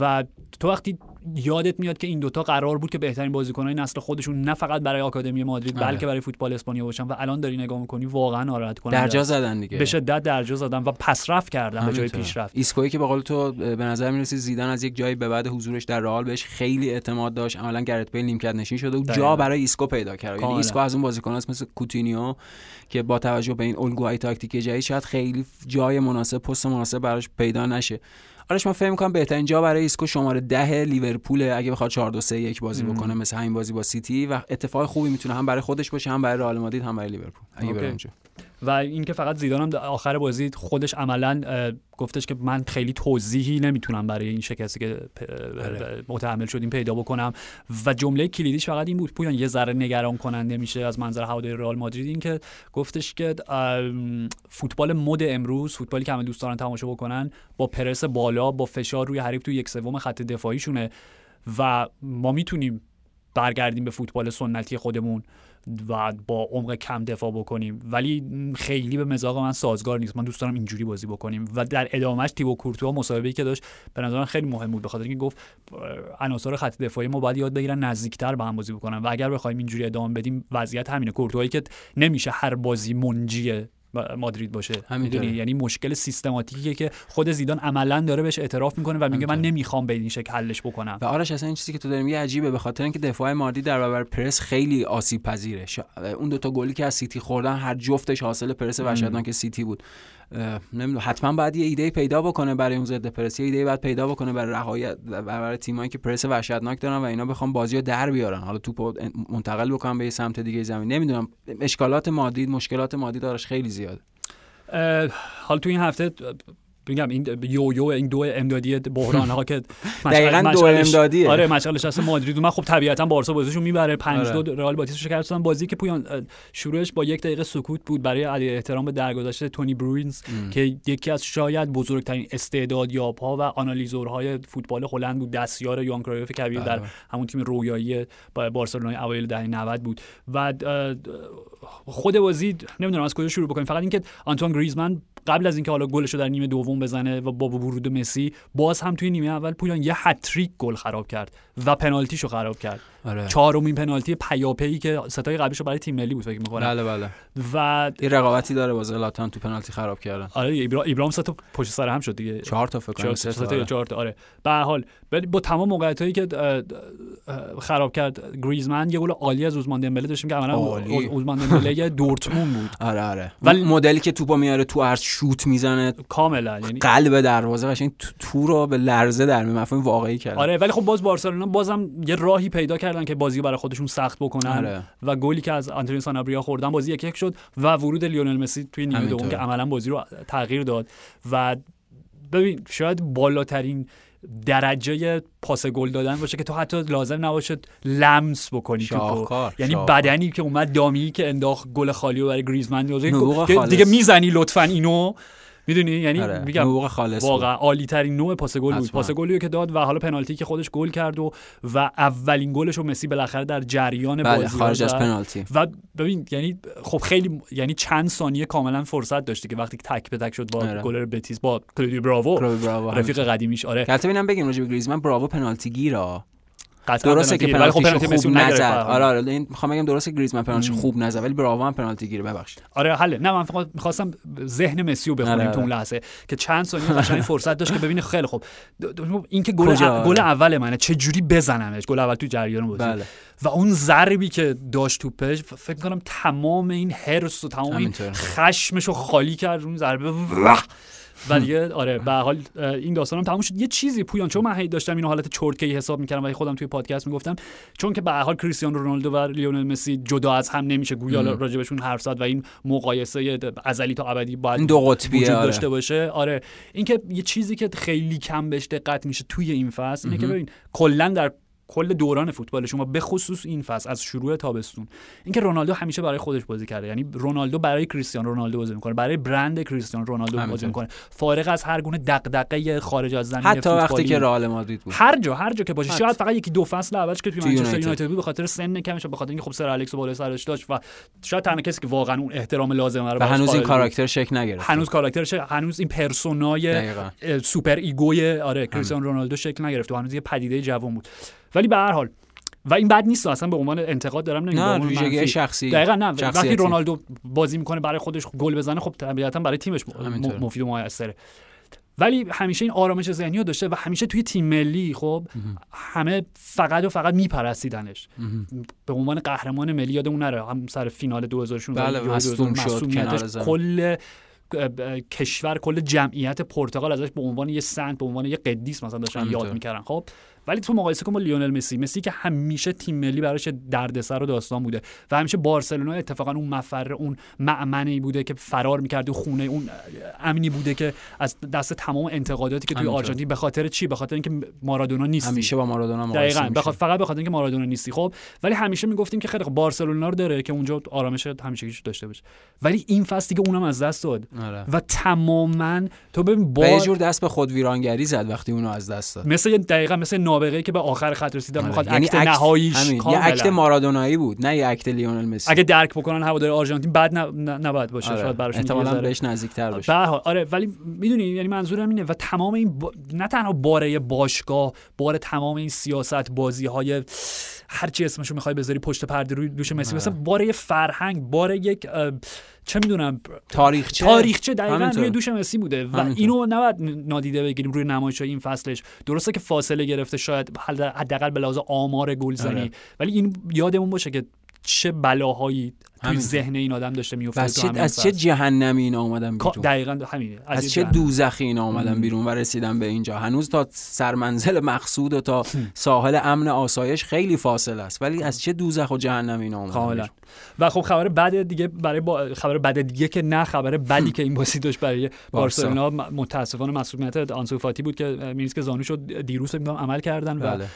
و تو وقتی یادت میاد که این دوتا قرار بود که بهترین بازیکنهای نسل خودشون نه فقط برای آکادمی مادرید آره. بلکه برای فوتبال اسپانیا باشن و الان داری نگاه می‌کنی واقعا ناراحت کننده درجا. زدن دیگه به شدت درجا زدن و پسرفت کردن به جای. پیشرفت ایسکوی که به قول تو به نظر می‌رسید زیدان از یک جایی به بعد حضورش در رئال بهش خیلی اعتماد داشت عملا گرت بیل نیمکت نشین شده و. جا برای ایسکو پیدا کرد یعنی. ایسکو از اون بازیکناست مثل کوتینیو که با توجه به این الگوهای تاکتیکی جدید شاید خیلی جای مناسب پست مناسب براش پیدا نشه آرش من فکر می‌کنم بهترین جا برای ایسکو شماره ده لیورپول اگه بخواد 4 2 3 1 بازی. بکنه مثل همین بازی با سیتی و اتفاق خوبی می‌تونه هم برای خودش باشه هم برای رئال مادرید هم برای لیورپول. اگه و اینکه فقط زیدان هم آخر بازی خودش عملا گفتش که من خیلی توضیحی نمی‌تونم برای این شکستی که آره. متحمل شدیم پیدا بکنم. و جمله کلیدیش فقط این بود پویان یه ذره نگران کننده میشه از منظر هواداری رئال مادرید. این که گفتش که فوتبال مد امروز فوتبالی که همه دوست دارن تماشا بکنن با پرس بالا با فشار روی حریف تو یک سوم خط دفاعیشونه. و ما می‌تونیم برگردیم به فوتبال سنتی خودمون. و با عمق کم دفاع بکنیم. ولی خیلی به مزاق من سازگار نیست. من دوست دارم اینجوری بازی بکنیم. و در ادامهش تیبو کورتوا مصاحبه‌ای که داشت به نظر من خیلی مهم بود. به خاطر اینکه گفت عناصر خط دفاعی ما باید یاد بگیرن نزدیکتر به هم بازی بکنن. و اگر بخوایم اینجوری ادامه بدیم وضعیت همینه. کورتوایی که نمیشه هر بازی منجی مادرید باشه. می‌دونی؟ یعنی مشکل سیستماتیکیه که خود زیدان عملا داره بهش اعتراف می‌کنه و میگه من. نمی‌خوام به این شکل حلش بکنم. و آرش اصلا این چیزی که تو داری میگه عجیبه به خاطر اینکه دفاع مادی در برابر پرس خیلی آسیب پذیره. اون دوتا گلی که از سیتی خوردن هر جفتش حاصل پرس وحشتناک سیتی بود. نمی‌دونم حتما باید یه ایده پیدا بکنه برای اون ضد پرس ایده باید پیدا بکنه برای رهایی برای تیمایی که پرس وحشتناک دارن و اینا بخوام بازی رو در بیارن. حالا توپو منتقل بکنن به یه سمت دیگه زمین. نمی‌دونم اشکالات مادید مشکلات مادی دارش خیلی زیاده. اه، حالا تو این هفته میگم این یو یو این دو امدادی بحران ها که دقیقاً دو امدادیه. آره مشغلش هست. مادرید من خب طبیعتا بارسا بازیشون می‌بره. 5 آره. دو رئال بتیس رو شکست دادن. بازی که پویان شروعش با یک دقیقه سکوت بود برای علی احترام به درگذشت تونی بروینز که یکی از شاید بزرگترین استعدادیاب‌ها و آنالیزورهای فوتبال هلند بود. دستیار یوان کرایف کبیر در بله. همون تیم رویایی با- بارسلونای اوایل دهه 90 بود. و خود بازی نمی‌دونم از کجا شروع بکنیم. فقط اینکه آنتوان گریزمن قبل از اینکه حالا گلش رو در نیمه دوم بزنه و با ورود مسی باز هم توی نیمه اول پویان یه هتریک گل خراب کرد. و پنالتیشو خراب کرد. آره. چهارمین پنالتی پیاپی که ستای قبلیشو برای تیم ملی بود فکر می‌کنم. بله بله. و یه رقابتی داره با زلاتان تو پنالتی خراب کردن. آره ایبرا... ایبرام سه تا پشت سر هم شد دیگه. چهار تا فکر کنم سه تا آره. چهار تا آره. به هر حال ولی با تمام موقعیت هایی که خراب کرد گریزمن یه گل عالی از اوزمان دمبله داشتیم که عملا اوزمان دمبله دورتموند بود. آره آره. ولی- مدلی که توپو میاره تو عرض شوت می‌زنه. کاملا یعنی قلب دروازه قشنگ تو, رو به لرزه در می مفهوم واقعی کرد آره ولی خب باز بارسلونا بازم یه راهی پیدا کردن که بازی رو برای خودشون سخت بکنن آره. و گلی که از آنتونی سانابریا خوردن بازی یک یک شد و ورود لیونل مسی توی نیمه. دوم که عملا بازی رو تغییر داد و ببین شاید بالاترین درجه پاس گل دادن باشه که تو حتی لازم نباشه لمس بکنی شاهکار، یعنی شاهکار. بدنی که اومد دامی که انداخت گل خالی رو برای گریزمن. دیگه می‌زنی لطفا اینو می‌دونی یعنی آره. میگم نبوغ خالص. واقعا عالی ترین نوع پاس گل بود. پاس گلی که داد و حالا پنالتی که خودش گل کرد و و اولین گلش رو مسی بالاخره در جریان بله بازی خارج از. پنالتی و ببین یعنی خب خیلی یعنی چند ثانیه کاملا فرصت داشته که وقتی تک به تک شد با آره. گلر بتیس با کلودی براوو رفیق قدیمیش آره البته ببینم بگیم راجع به گریزمن براوو پنالتی گیره قطعا درسته که پنالتی، خب مسی. نزد. آره. آره این می‌خوام بگم درسته که گریزمن پنالتی خوب نزد ولی براوو هم پنالتی گیره ببخشید. آره حله. نه من فقط می‌خواستم ذهن مسی رو بخونیم آره، تو اون لحظه که چند ثانیه قشنگ فرصت داشت که ببینه خیلی خوب. د- این که گل؟ گل اول منه. چه جوری بزنمش؟ گل اول تو جریان بازی بله. و اون ضربی که داشت توپش ف- فکر کنم تمام این هرس و تمام این. خشمش رو خالی کرد. اون ضربه! و دیگه آره به حال این داستانم تموم شد. یه چیزی پویان چون من هی داشتم اینو حالت چرتکی حساب می‌کردم و خودم توی پادکست می‌گفتم چون که به حال کریستیانو رونالدو و لیونل مسی جدا از هم نمیشه گویا راجبشون حرف زد و این مقایسه ازلی تا ابدی باید دو قطبیه، وجود آره. داشته باشه. آره اینکه یه چیزی که خیلی کم بهش دقت میشه توی این فصل اینه که ببین کلا در کل دوران فوتبالشون و به خصوص این فصل از شروع تابستون. اینکه رونالدو همیشه برای خودش بازی کرده. یعنی رونالدو برای کریستیانو رونالدو بازی می‌کنه. برای برند کریستیانو رونالدو بازی. می‌کنه. فارغ از هر گونه دغدغه خارج از زمین حتی وقتی فوتبالی. که رئال مادرید بود. هر جا هر جا که باشه. شاید فقط یکی دو فصل اولش که توی منچستر یونایتد. بود. به خاطر سن کمش و به خاطر اینکه خب سر الکس بالای سرش داشت و شاید تنها کسی که واقعا اون احترام لازمه رو هنوز این. کاراکتر شکل نگرفت هنوز کاراکترش هنوز این پرسونای super ego ی آره کریستیانو رونالدو شکل نگرفته و هنوز یه پدیده جوان بود. ولی به هر حال و این بد نیست اصلا به عنوان انتقاد دارم نمیگم نه ویژگی. شخصی دقیقا نه وقتی شخصیتی. رونالدو بازی می‌کنه برای خودش گل بزنه خب طبیعتا برای تیمش م-. مفید و موثره ولی همیشه این آرامش ذهنی رو داشته و همیشه توی تیم ملی خب همه فقط و فقط میپرستیدنش به عنوان قهرمان ملی یادمون نره هم سر فینال 2016 بله، مصدوم 2000 شد. کل کشور کل جمعیت پرتغال ازش به عنوان یه سنت به عنوان یه قدیس مثلا داشتن. یاد می‌کردن خب ولی تو مقایسه کن با لیونل مسی مسی که همیشه تیم ملی براش دردسر و داستان بوده و همیشه بارسلونا اتفاقا اون مفر اون معمنی بوده که فرار می‌کرد و خونه اون امنی بوده که از دست تمام انتقاداتی که توی. آرژانتین به خاطر چی به خاطر اینکه مارادونا نیستی همیشه با مارادونا مقایسه دقیقاً. بخاطر فقط به خاطر اینکه مارادونا نیستی خب ولی همیشه می‌گفتیم که خیلی بارسلونا رو داره که اونجا آرامش همیشه داشته باشه ولی این فصل دیگه اونم از دست داد آره. و تماما تو ببین و یه با جور دست به خود ویرانگری زد وقتی اونو از دست داد مثل دقیقا مثل نابغه که به آخر خط رسیدن آره. می‌خواد یعنی اکت نهاییش. یه. اکت مارادونایی بود نه یه اکت لیونل مسی اگه درک بکنن هوادار آرژانتین بعد نباید باشه آره. شاید براشون احتمالاً بهش نزدیکتر حال آره ولی می‌دونی یعنی منظورم اینه و تمام این با... نه تنها باره باشگاه بار تمام این سیاست بازی های هر چی اسمشو می‌خوای بذاری پشت پرده روی دوش مسی مثلا باره فرهنگ باره یک چه می‌دونم تاریخچه تاریخچه دقیقا. روی دوش مسی بوده و همینطور. اینو نباید نادیده بگیریم روی نمایش این فصلش درسته که فاصله گرفته شاید حد- حداقل به لحاظ آمار گلزنی آره. ولی این یادمون باشه که چه بلاهایی توی. ذهن این آدم داشته و میافتاد از چه, از چه جهنمی اینا اومدن بیرون؟ دقیقا همینه. از یه چه جهنم. دوزخی اینا اومدن بیرون و رسیدن به اینجا؟ هنوز تا سرمنزل مقصود و تا ساحل امن آسایش خیلی فاصله است. ولی از چه دوزخ و جهنم اینا اومدن کاملا. بیرون؟ و خب خبر بد دیگه برای با... خبر بد دیگه که نه خبر بدی که این بازی داشت برای بارسلونا. متاسفانه مسئولیت آنسو فاتی بود که میریز که زانوشو دیروز فکر می‌کنم عمل کردن و بله.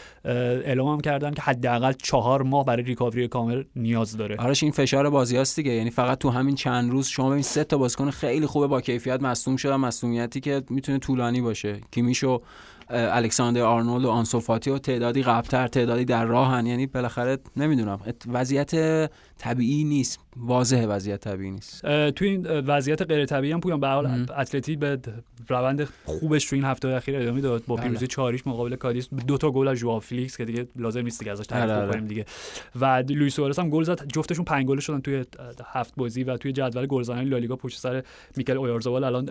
اعلام هم کردن که حداقل چهار ماه برای ریکاوری کامل نیاز داره. آرش این فشار بازیاست دیگه. یعنی فقط تو همین چند روز شما ببین سه تا بازیکن خیلی خوبه با کیفیت مصدوم شدن مصدومیتی که می‌تونه طولانی باشه. کیمیشو اه، الکساندر آرنولد و آنسوفاتی و تعدادی قبلتر تعدادی در راهن. یعنی بالاخره نمی‌دونم وضعیت طبیعی نیست واضحه وضعیت طبیعی نیست. توی این وضعیت غیر طبیعی هم پویان به حال اتلتی به روند خوبش تو این هفته اخیر ادامه داد. با بله. پیروزی چاریش مقابل کادیس دو تا گل از ژوآو فلیکس که دیگه لازم نیست دیگه ازش تعریف آره، آره. بکنیم دیگه. و لوئیس سوارز هم گل زد. جفتشون پنج گل شدن توی هفت بازی و توی جدول گلزنی لالیگا پشت سر میکل اویارزابال الان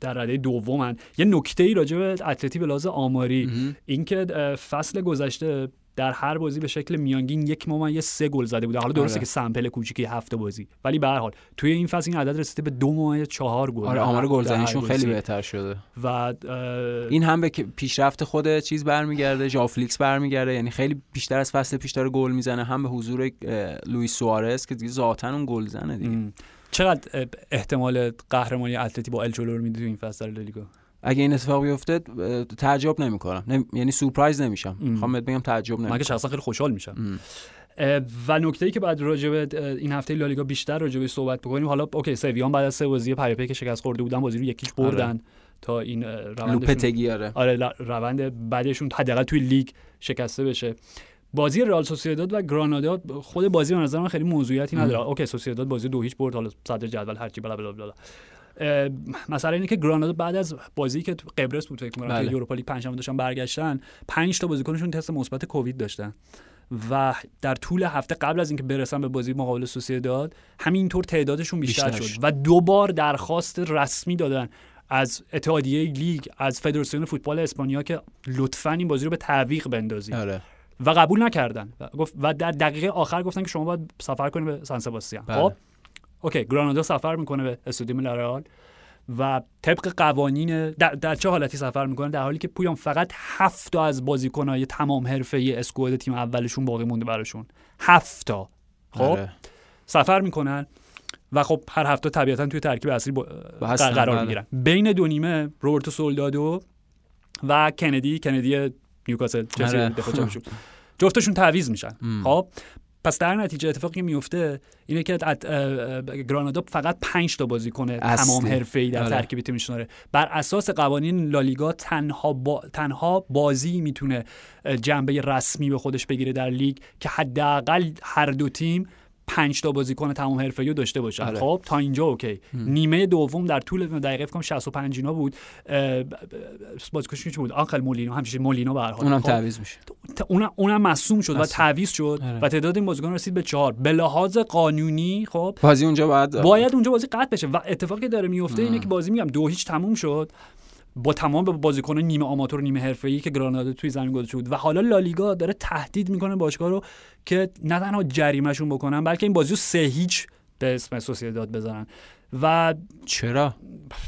در رده دومن. یه نکته ای راجع به اتلتی به لحاظ آماری. اینکه فصل گذشته در هر بازی به شکل میانگین یک ممیز سه گل زده بوده. حالا درسته آره. که sample کوچیکی هفت بازی. ولی به هر حال توی این فصل این عدد رسیده به دو ممیز چهار گل. آره آمار گلزنیشون خیلی. بهتر شده. و اه، این هم به پیشرفت خود چیز برمیگرده ژوآو فلیکس برمیگرده. یعنی خیلی بیشتر از فصل پیش داره گل می‌زنه. هم به حضور لوئیس سوارز که دیگه ذاتن اون گلزنه دیگه. م. چقدر احتمال قهرمانی اتلتی با ال چولو رو میدی تو این فصل در لالیگا اگه این اتفاق بیفته تعجب نمی‌کنم. نمی... یعنی سورپرایز نمیشم. ام. می‌خوام بهت بگم تعجب من که نمی‌کنم شخصا خیلی خوشحال میشم. و نکته ای که بعد راجع به این هفته لالیگا بیشتر راجع به صحبت بکنیم حالا okay سویا بعد از سه بازی پیاپی که شکست خورده بودن بازی رو یک هیچ بردن تا این لوپتگی آره. آره روند بعدشون حداقل توی لیگ شکسته بشه. بازی رئال سوسییداد و گرانادا خود بازی به نظر من خیلی موضوعیتی نداره. okay سوسییداد بازی دو هیچ برد حالا صدر جدول هرچی blah blah blah. مسئله اینه که گرانادا بعد از بازی که قبرس بود فکر می‌کنم بله. یوروپا لیگ پنجشنبه داشتن برگشتن پنج تا بازیکنشون تست مثبت کووید داشتن و در طول هفته قبل از اینکه برسن به بازی مقابل سوسییداد همینطور تعدادشون بیشتر, بیشتر شد. و دو بار درخواست رسمی دادن از اتحادیه لیگ از فدراسیون فوتبال اسپانیا که لطفا این بازی رو به تعویق بندازید آره و قبول نکردن و در دقیقه آخر گفتن که شما باید سفر کنید به سان سباستیان بله. خب اوکی گرانادا سفر می‌کنه به استادیوم لاریال و طبق قوانین در, در چه حالتی سفر می‌کنه؟ در حالی که پویان فقط هفت تا از بازیکنهای تمام حرفه‌ای اسکواد تیم اولشون باقی مونده براشون. هفت تا. خب؟ آره. سفر می‌کنن و خب هر هفته طبیعتا توی ترکیب اصلی با- قرار بله. می‌گیرن. بین دو نیمه روبرتو سولدادو و کندی کندی نیوکاسل آره. جفتشون تعویض میشن. خب؟ پس در نتیجه اتفاقی میفته اینه که گرانادا فقط 5 تا بازیکن اصلی. تمام حرفه‌ای در آره. ترکیب تیمش داره بر اساس قوانین لالیگا تنها با... تنها بازی می‌تونه جنبه رسمی به خودش بگیره در لیگ که حداقل هر دو تیم پنج تا بازیکن تمام حرفه‌ای رو داشته باشن آره. خب تا اینجا اوکی. نیمه دوم در طول دقیقه فکر کنم 65 اینا بود. بازیکنش کی بود؟ آنخل مولینو همچنین مولینو به هر حال. اونم خب؟ تعویض میشه اونم اونم مصوم شد و. تعویض شد آره. و تعداد این بازیکن رسید به چهار. به لحاظ قانونی خب بازی اونجا باید باید اونجا بازی قطع بشه. و اتفاقی که داره میفته اینه که بازی میگم دو هیچ تموم شد. با تمام بازیکن نیمه آماتور و نیمه حرفه‌ای که گرانادا توی زمین گذاشته بود و حالا لالیگا داره تهدید می‌کنه باشگاه رو که نه تنها جریمهشون بکنن بلکه این بازی رو سه هیچ به اسم سوسیداد بزنن. و چرا؟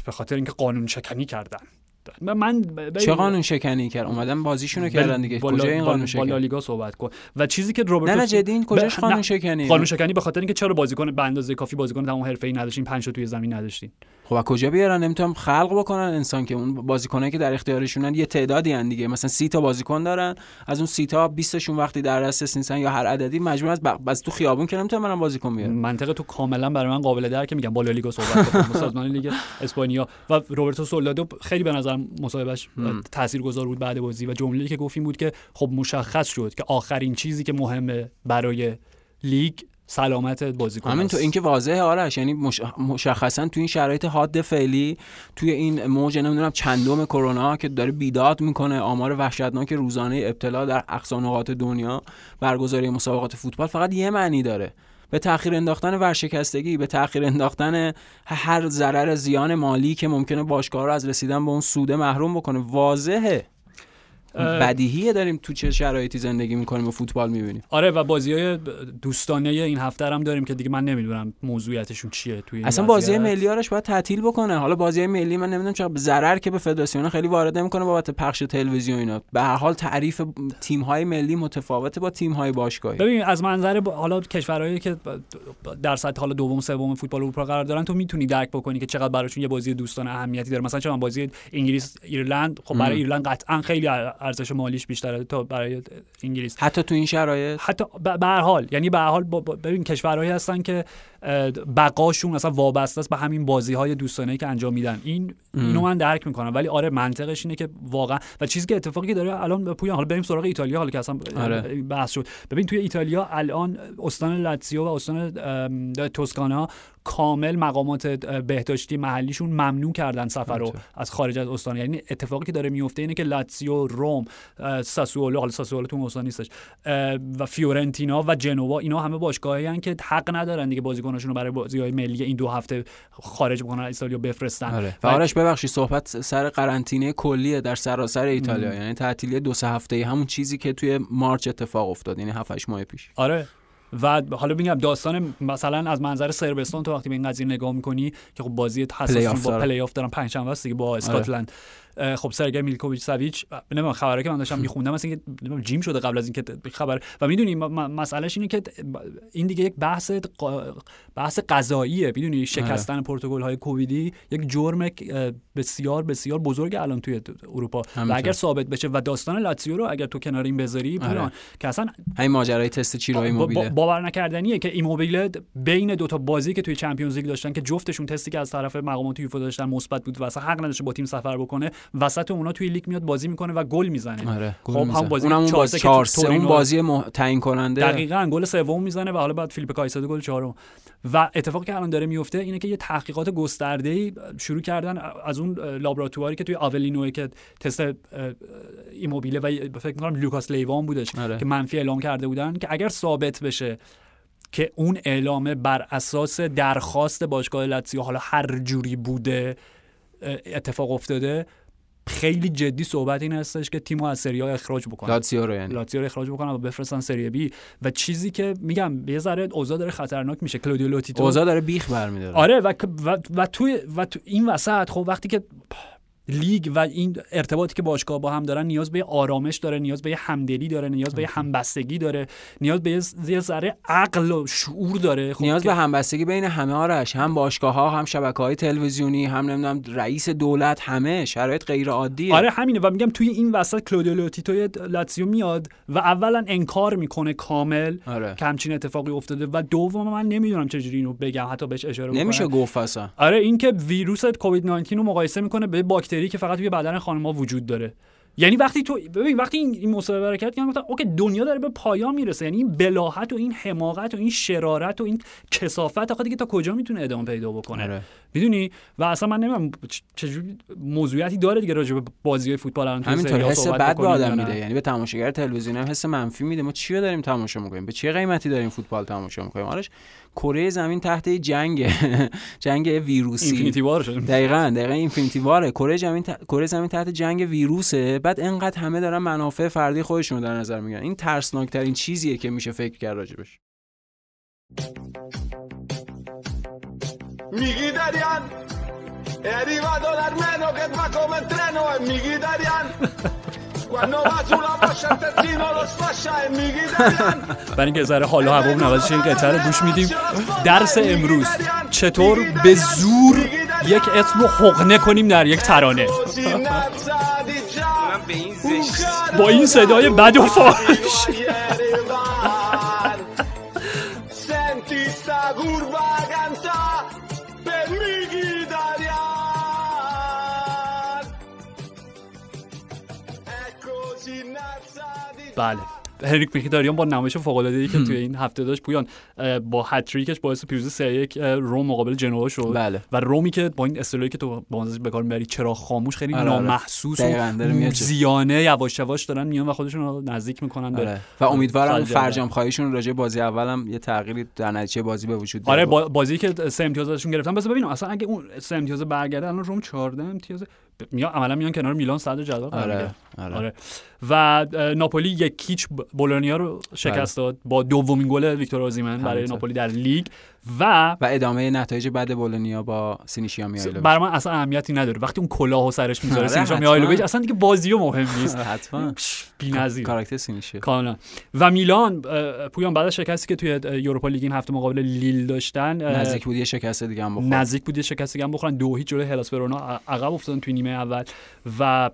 به خاطر اینکه قانون شکنی کردن. من ب- چه قانون شکنی کرد؟ اومدن بازیشونو کردن دیگه. با کجا این قانون شکنی؟ لالیگا صحبت کن. و چیزی که روبرتو نه نه جدی این کجاش ب- قانون شکنی؟ قانون شکنی به خاطر اینکه چرا بازیکن به اندازه کافی بازیکن تمام حرفه‌ای نداشتین 5 تا توی زمین نداشتین؟ خب کجا بیارن؟ نمی‌تونم خلق بکنن انسان که اون بازیکنایی که در اختیارشونن یه تعدادی هن دیگه. مثلا 30 تا بازیکن دارن از اون 30 تا 20 تاشون وقتی در دسترس نیستن یا هر عددی مجبور از ب- از تو خیابون که نمی‌تونن برن بازیکن بیارن. منطقه تو کاملا برای من قابل درکه میگم با لالیگا صحبت با سازمان لیگ اسپانیا. و روبرتو سولادو خیلی به نظر مصاحبهش تاثیرگذار بود بعد بازی و جمله‌ای که گفت این بود که خب مشخص شد که آخرین چیزی که مهمه برای لیگ سلامت بازیکن همین. تو اینکه واضحه آرش یعنی مش... مشخصا تو این شرایط حاد فعلی توی این موج نمی‌دونم چندم کرونا که داره بیداد می‌کنه آمار وحشتناک روزانه ابتلا در اقصا نقاط دنیا برگزاری مسابقات فوتبال فقط یه معنی داره به تاخیر انداختن ورشکستگی به تاخیر انداختن هر ضرر زیان مالی که ممکنه باشگاه رو از رسیدن به اون سوده محروم بکنه. واضحه. بدیهیه داریم تو چه شرایطی زندگی می‌کنیم و فوتبال می‌بینیم. آره و بازی های دوستانه این هفته هم داریم که دیگه من نمی‌دونم موضوعیتشون چیه توی این اصلا بازی وضعیت. ملی آرش باید تعطیل بکنه. حالا بازی ملی من نمی‌دونم چرا ضرر که به فدراسیون خیلی وارد نمی‌کنه بابت پخش تلویزیون اینا. به هر حال تعریف تیم های ملی متفاوته با تیم های باشگاهی. ببین از منظر با- حالا کشورهایی که در سطح حالا دوم سوم فوتبال اروپا قرار دارن تو می‌تونی درک بکنی که چقدر براشون یه بازی دوستانه اهمیتی داره. مثلا چون بازی انگلیس ایرلند خب برای. ایرلند قطعا خیلی ارزش مالیش بیشتره تا برای انگلیس. حتی تو این شرایط؟ حتی به هر حال یعنی به هر حال ببین کشورهایی هستن که بقاشون اصلا وابسته است به همین بازی های دوستانه که انجام میدن. این اینو من درک می‌کنم ولی آره منطقش اینه که واقعا و چیزی که اتفاقی که داره الان به پویان حالا بریم سراغ ایتالیا حالا که اصلا آره. بحث شد ببین توی ایتالیا الان استان لاتزیو و استان توسکانا کامل مقامات بهداشتی محلیشون ممنوع کردن سفر رو همینطور. از خارج از استان یعنی اتفاقی که داره میفته اینه که لاتزیو روم ساسولو حالا ساسولو تو اون استان نیستش و فیورنتینا و جنوا اینا همه باشگاهایی هستن که حق ندارن دیگه بازیکناشون رو برای بازی‌های ملی این دو هفته خارج بکنن از ایتالیا بفرستن آره. و آرش ببخشید صحبت سر قرنطینه کلیه در سراسر ایتالیا یعنی تعطیلی دو سه هفته همون چیزی که توی مارچ اتفاق افتاد یعنی 7 8 ماه پیش. آره. و حالا میگم داستان مثلا از منظر صربستان تو وقتی به این قضیه نگاه می‌کنی که خب بازی آف با. پلی آف دارن پنج شنبه است دیگه با اسکاتلند. اه، خب سرگی میلکوویچ ساویچ نمی‌دونم خبره که من داشتم میخوندم مثلا اینکه جیم شده قبل از اینکه خبر و می‌دونی مسئلهش اینه که این دیگه یک بحث بحث قضاییه می‌دونی شکستن پروتکل های کوویدی یک جرم بسیار بسیار بزرگ الان توی اروپا و. اگر ثابت بشه و داستان لاتزیو رو اگر تو کنار این بذاری آره. پولان که اصلا همین ماجرای تست چیرو ایموبیله باور نکردنیه که ایموبیله بین دو تا بازی که توی Champions League داشتن که جفتشون تستی که از طرف مقامات یوفا داشتن مثبت بود و اصلا حق نداشته با تیم سفر بکنه وسط اونا توی لیگ میاد بازی می‌کنه و گل می‌زنه آره خب، می‌زنه. بازی اونم اون چهار باز سه که 4 تو- 3 اون بازی مح- تعیین کننده دقیقا گل سوم می‌زنه و حالا بعد فیلیپ کایسادو گل چهارم و اتفاقی که الان داره میفته اینه که یه تحقیقات گسترده ای شروع کردن از اون لابراتواری که توی آولینو که تست ایموبیله و فکر می‌کنم لوکاس لیوان بودش آره. که منفی اعلام کرده بودن که اگر ثابت بشه که اون اعلامه بر اساس درخواست باشگاه لاتزیو حالا هر جوری بوده اتفاق افتاده خیلی جدی صحبت این هستش که تیمو از سری اخراج بکنن. لاتزیو رو یعنی. لاتزیو رو اخراج بکنن و بفرستن سری بی. و چیزی که میگم یه ذره اوضاع داره خطرناک میشه. کلودیو لوتیتو. اوضاع داره بیخ برمیداره. آره و, و, و توی و تو این وسط خب وقتی که لیگ و این ارتباطی که باشگاه با هم دارن نیاز به یه آرامش داره نیاز به یه همدلی داره نیاز به یه همبستگی داره نیاز به یه ذره عقل و شعور داره. خب نیاز به همبستگی بین همه آرش هم باشگاه ها هم شبکه های تلویزیونی هم نمی‌دونم رئیس دولت همه شرایط غیر عادیه آره همینه و میگم توی این وسط کلودیو لوتیتو لاتزیو میاد و اولا انکار می‌کنه کامل آره. که همچین اتفاقی افتاده و دوم من نمی‌دونم چجوری اینو بگم حتی بهش اشاره نمیشه گفت اصلا. آره این که ویروس کووید 19 رو مقایسه می‌کنه به باکتری که فقط توی بدن خانم‌ها وجود داره. یعنی وقتی تو ببین وقتی این مصاحبه رو کرد گفتم OK دنیا داره به پایان می‌رسه. یعنی این بلاهت و این حماقت و این شرارت و این کثافت آخه دیگه تا کجا می‌تونه ادامه پیدا بکنه؟ آره. می‌دونی؟ و اصلا من نمی‌دونم چجوری موضوعیتی داره دیگه راجع به بازی فوتبال الان همینطور ها حس بد به آدم. میده. یعنی به تماشاگر تلویزیونی هم حس منفی میده. ما چی رو داریم تماشا می‌کنیم؟ به چه قیمتی داریم فوتبال تماشا می‌کنیم؟ آرش کره زمین تحت جنگ جنگ ویروسی. Infinity War شد دقیقا دقیقا Infinity War ه. کره زمین ت... کره زمین تحت جنگ ویروسه. بعد انقدر همه دارن منافع فردی خودشون رو در نظر می‌گیرن. این ترسناک ترین چیزیه که میشه فکر کرد راجبش. Mkhitaryan è arrivato l'Armeno che va come il treno e quando va e برای اینکه ذره حال و هوا و نوازش این قطعه رو گوش میدیم. درس امروز. چطور به زور یک اسم رو حقنه کنیم در یک ترانه؟ با این صدای بد و فاحش بله هنریک میخیتاریان با نمایش فوق العاده که توی این هفته داشت پویان با هتریکش باعث پیروزی 3 1 روم مقابل جنوا شد بله. و رومی که با این اصطلاحی که تو با به کار می‌بری چرا خاموش خیلی آره، آره. نامحسوس و. موزیانه یواش یواش دارن میان و خودشون رو نزدیک می‌کنن آره. و امیدوارم فرجام خواهیشون راجع بازی اولم یه تغییری در نتیجه بازی به وجود. آره با- بازی که سه امتیاز ازشون گرفتن بس ببینیم اصلا اگه اون سه امتیاز برگرده الان روم 14 امتیاز میان عملا میان کنار میلان صدر جدول قرار آره. آره. آره و ناپولی یک هیچ بولونیا رو شکست داد با دومین گل ویکتور اوزیمن برای. ناپولی در لیگ و و ادامه نتایج بعد بولونیا با سینیشیا میایلوویچ برای من اصلا اهمیتی نداره. وقتی اون کلاهو سرش می‌ذاره حتما. میایلوویچ اصلا دیگه بازیو مهم نیست. حتما. بی‌نظیر. کاراکتر سینیشیا. کاملا. و میلان پویان بعد از شکستی که توی Europa League این هفته مقابل لیل داشتن نزدیک بود یه شکست دیگه هم بخور نزدیک بود یه شکست دیگه هم بخورن. دو هیچ جلوی هلاس ورونا عقب افتادن توی نیمه اول. و